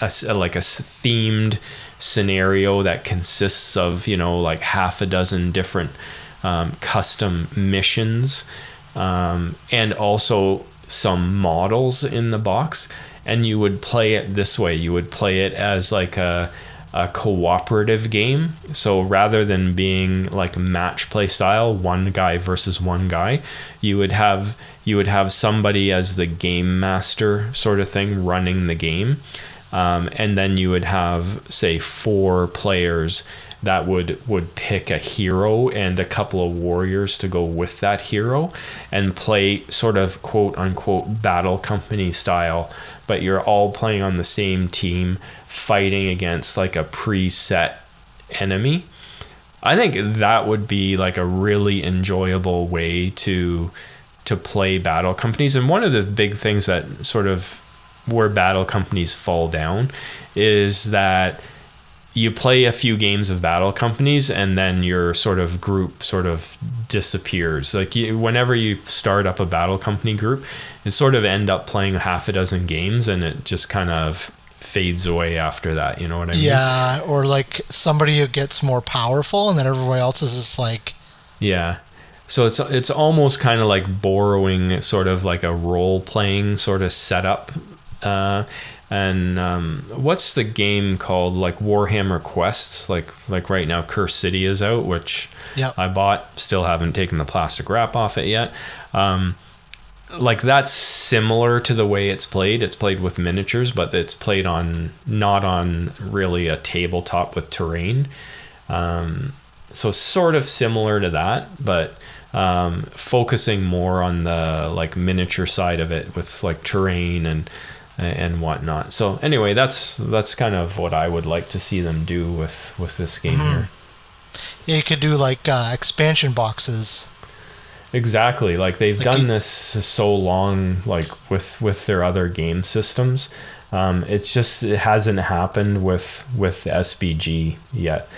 a like a themed scenario that consists of you know like half a dozen different um, custom missions um, and also some models in the box and you would play it this way you would play it as like a a cooperative game. So rather than being like match play style, one guy versus one guy, you would have you would have somebody as the game master sort of thing running the game. Um, and then you would have say four players that would would pick a hero and a couple of warriors to go with that hero and play sort of quote unquote battle company style. But you're all playing on the same team fighting against like a preset enemy. I think that would be like a really enjoyable way to to play battle companies. And one of the big things that sort of where battle companies fall down is that you play a few games of battle companies and then your sort of group sort of disappears like you, whenever you start up a battle company group it sort of end up playing half a dozen games and it just kind of fades away after that. You know what I mean? Yeah, or like somebody who gets more powerful, and then everybody else is just like, Yeah. So it's it's almost kind of like borrowing sort of like a role playing sort of setup. Uh, and um, what's the game called? Like Warhammer Quest. Like like right now, Cursed City is out, which Yep. I bought. Still haven't taken the plastic wrap off it yet. Um, like that's similar to the way it's played. It's played with miniatures, but it's played on not on really a tabletop with terrain. Um, so sort of similar to that, but um, focusing more on the like miniature side of it with like terrain and and whatnot. So anyway, that's that's kind of what I would like to see them do with with this game here. yeah, you could do like uh, expansion boxes. Exactly. Like they've Like done you- this so long, like with with their other game systems. Um, it's just it hasn't happened with with SBG yet.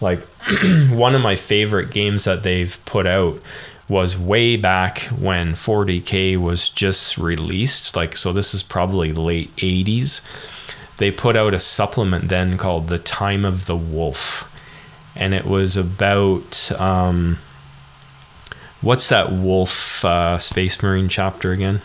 Like one of my favorite games that they've put out was way back when 40k was just released. Like so, this is probably late 80s. They put out a supplement then called The Time of the Wolf, and it was about. Um, What's that wolf uh, space marine chapter again?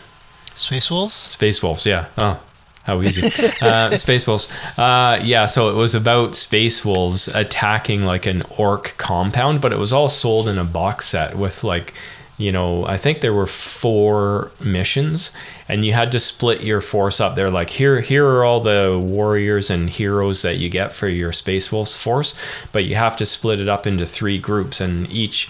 Space Wolves? Space wolves, yeah. Oh, how easy. uh, space wolves. Uh, yeah, so it was about space wolves attacking like an orc compound, but it was all sold in a box set with like, you know, I think there were four missions, and you had to split your force up. They're like, here, here are all the warriors and heroes that you get for your space wolves force, but you have to split it up into three groups, and each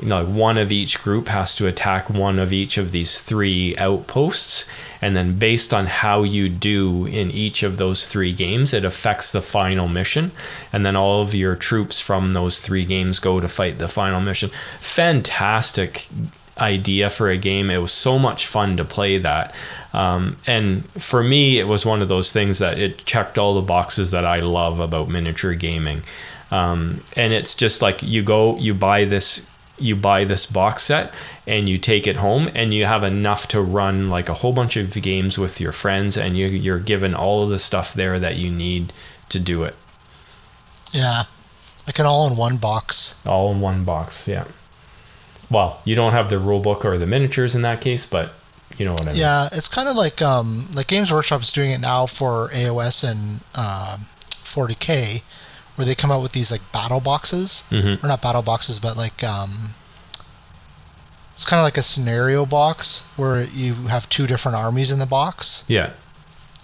you know, one of each group has to attack one of each of these three outposts. And then, based on how you do in each of those three games, it affects the final mission. And then, all of your troops from those three games go to fight the final mission. Fantastic idea for a game. It was so much fun to play that. Um, and for me, it was one of those things that it checked all the boxes that I love about miniature gaming. Um, and it's just like you go, you buy this you buy this box set and you take it home and you have enough to run like a whole bunch of games with your friends and you, you're given all of the stuff there that you need to do it Yeah. Like an all in one box. all in one box yeah well you don't have the rule book or the miniatures in that case but you know what i mean Yeah, it's kind of like um, like Games Workshop is doing it now for AOS and um, 40k, where they come out with these like battle boxes, Mhm. or not battle boxes, but like um, it's kind of like a scenario box where you have two different armies in the box, yeah.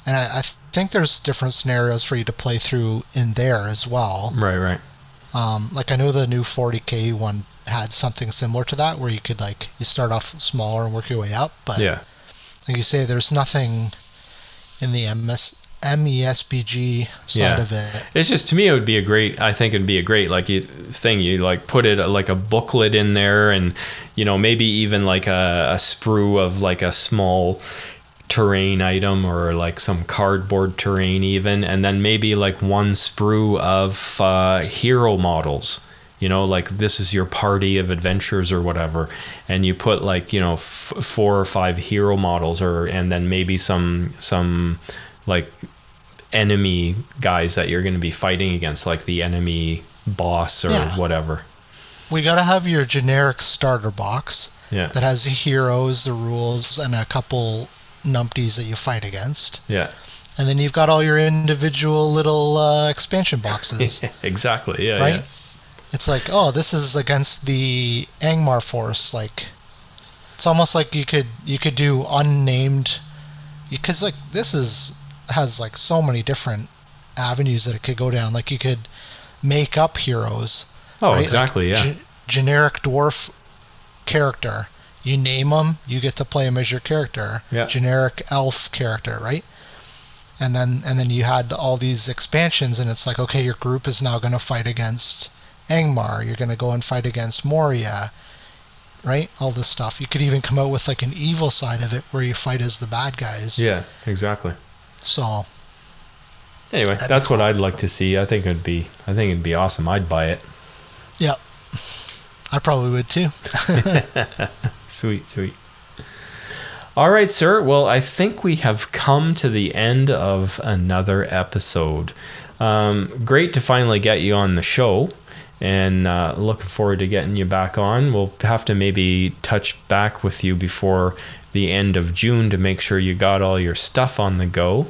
And I, I think there's different scenarios for you to play through in there as well. right right. Um, like I know the new 40k one had something similar to that, where you could like you start off smaller and work your way up, but yeah. like you say, there's nothing in the MS MESBG side Yeah. of it. It's just to me, it would be a great. I think it'd be a great like you, thing. You like put it like a booklet in there, and you know maybe even like a, a sprue of like a small terrain item or like some cardboard terrain even, and then maybe like one sprue of uh, hero models. You know, like this is your party of adventures or whatever, and you put like you know f- four or five hero models, or and then maybe some some like enemy guys that you're going to be fighting against, like the enemy boss or Yeah. whatever. We got to have your generic starter box Yeah. that has the heroes, the rules, and a couple numpties that you fight against. Yeah. And then you've got all your individual little uh, expansion boxes, exactly. Yeah. right? Yeah. It's like, oh, this is against the Angmar force. Like, it's almost like you could you could do unnamed, because like this is has like so many different avenues that it could go down. Like you could make up heroes. Oh, right? Like, exactly. yeah. ge- generic dwarf character. You name them, you get to play them as your character. Yeah. Generic elf character, right? And then and then you had all these expansions, and it's like, okay, your group is now going to fight against Angmar. You're going to go and fight against Moria, right? All this stuff. You could even come out with like an evil side of it, where you fight as the bad guys. yeah. Exactly. So Anyway, that's what I'd like to see. I think it'd be. I think it'd be awesome. I'd buy it. yeah, I probably would too. Sweet, sweet. All right, sir. Well, I think we have come to the end of another episode. Um, great to finally get you on the show and uh, looking forward to getting you back on. We'll have to maybe touch back with you before the end of June to make sure you got all your stuff on the go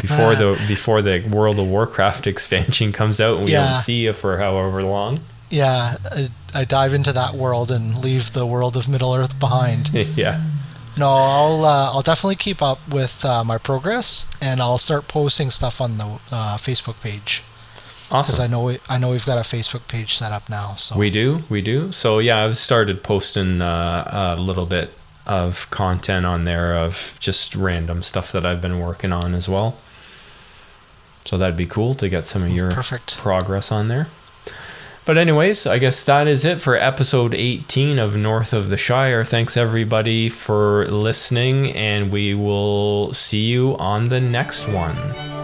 before the before the World of Warcraft expansion comes out and we Yeah. don't see you for however long. Yeah, I, I dive into that world and leave the world of Middle Earth behind. yeah. No, I'll uh, I'll definitely keep up with uh, my progress, and I'll start posting stuff on the uh, Facebook page Awesome. because I know we, I know we've got a Facebook page set up now. So We do, we do. So yeah, I've started posting uh, a little bit of content on there of just random stuff that I've been working on as well. So that'd be cool to get some of your perfect. progress on there. But anyways, I guess that is it for episode 18 of North of the Shire. Thanks everybody for listening and we will see you on the next one.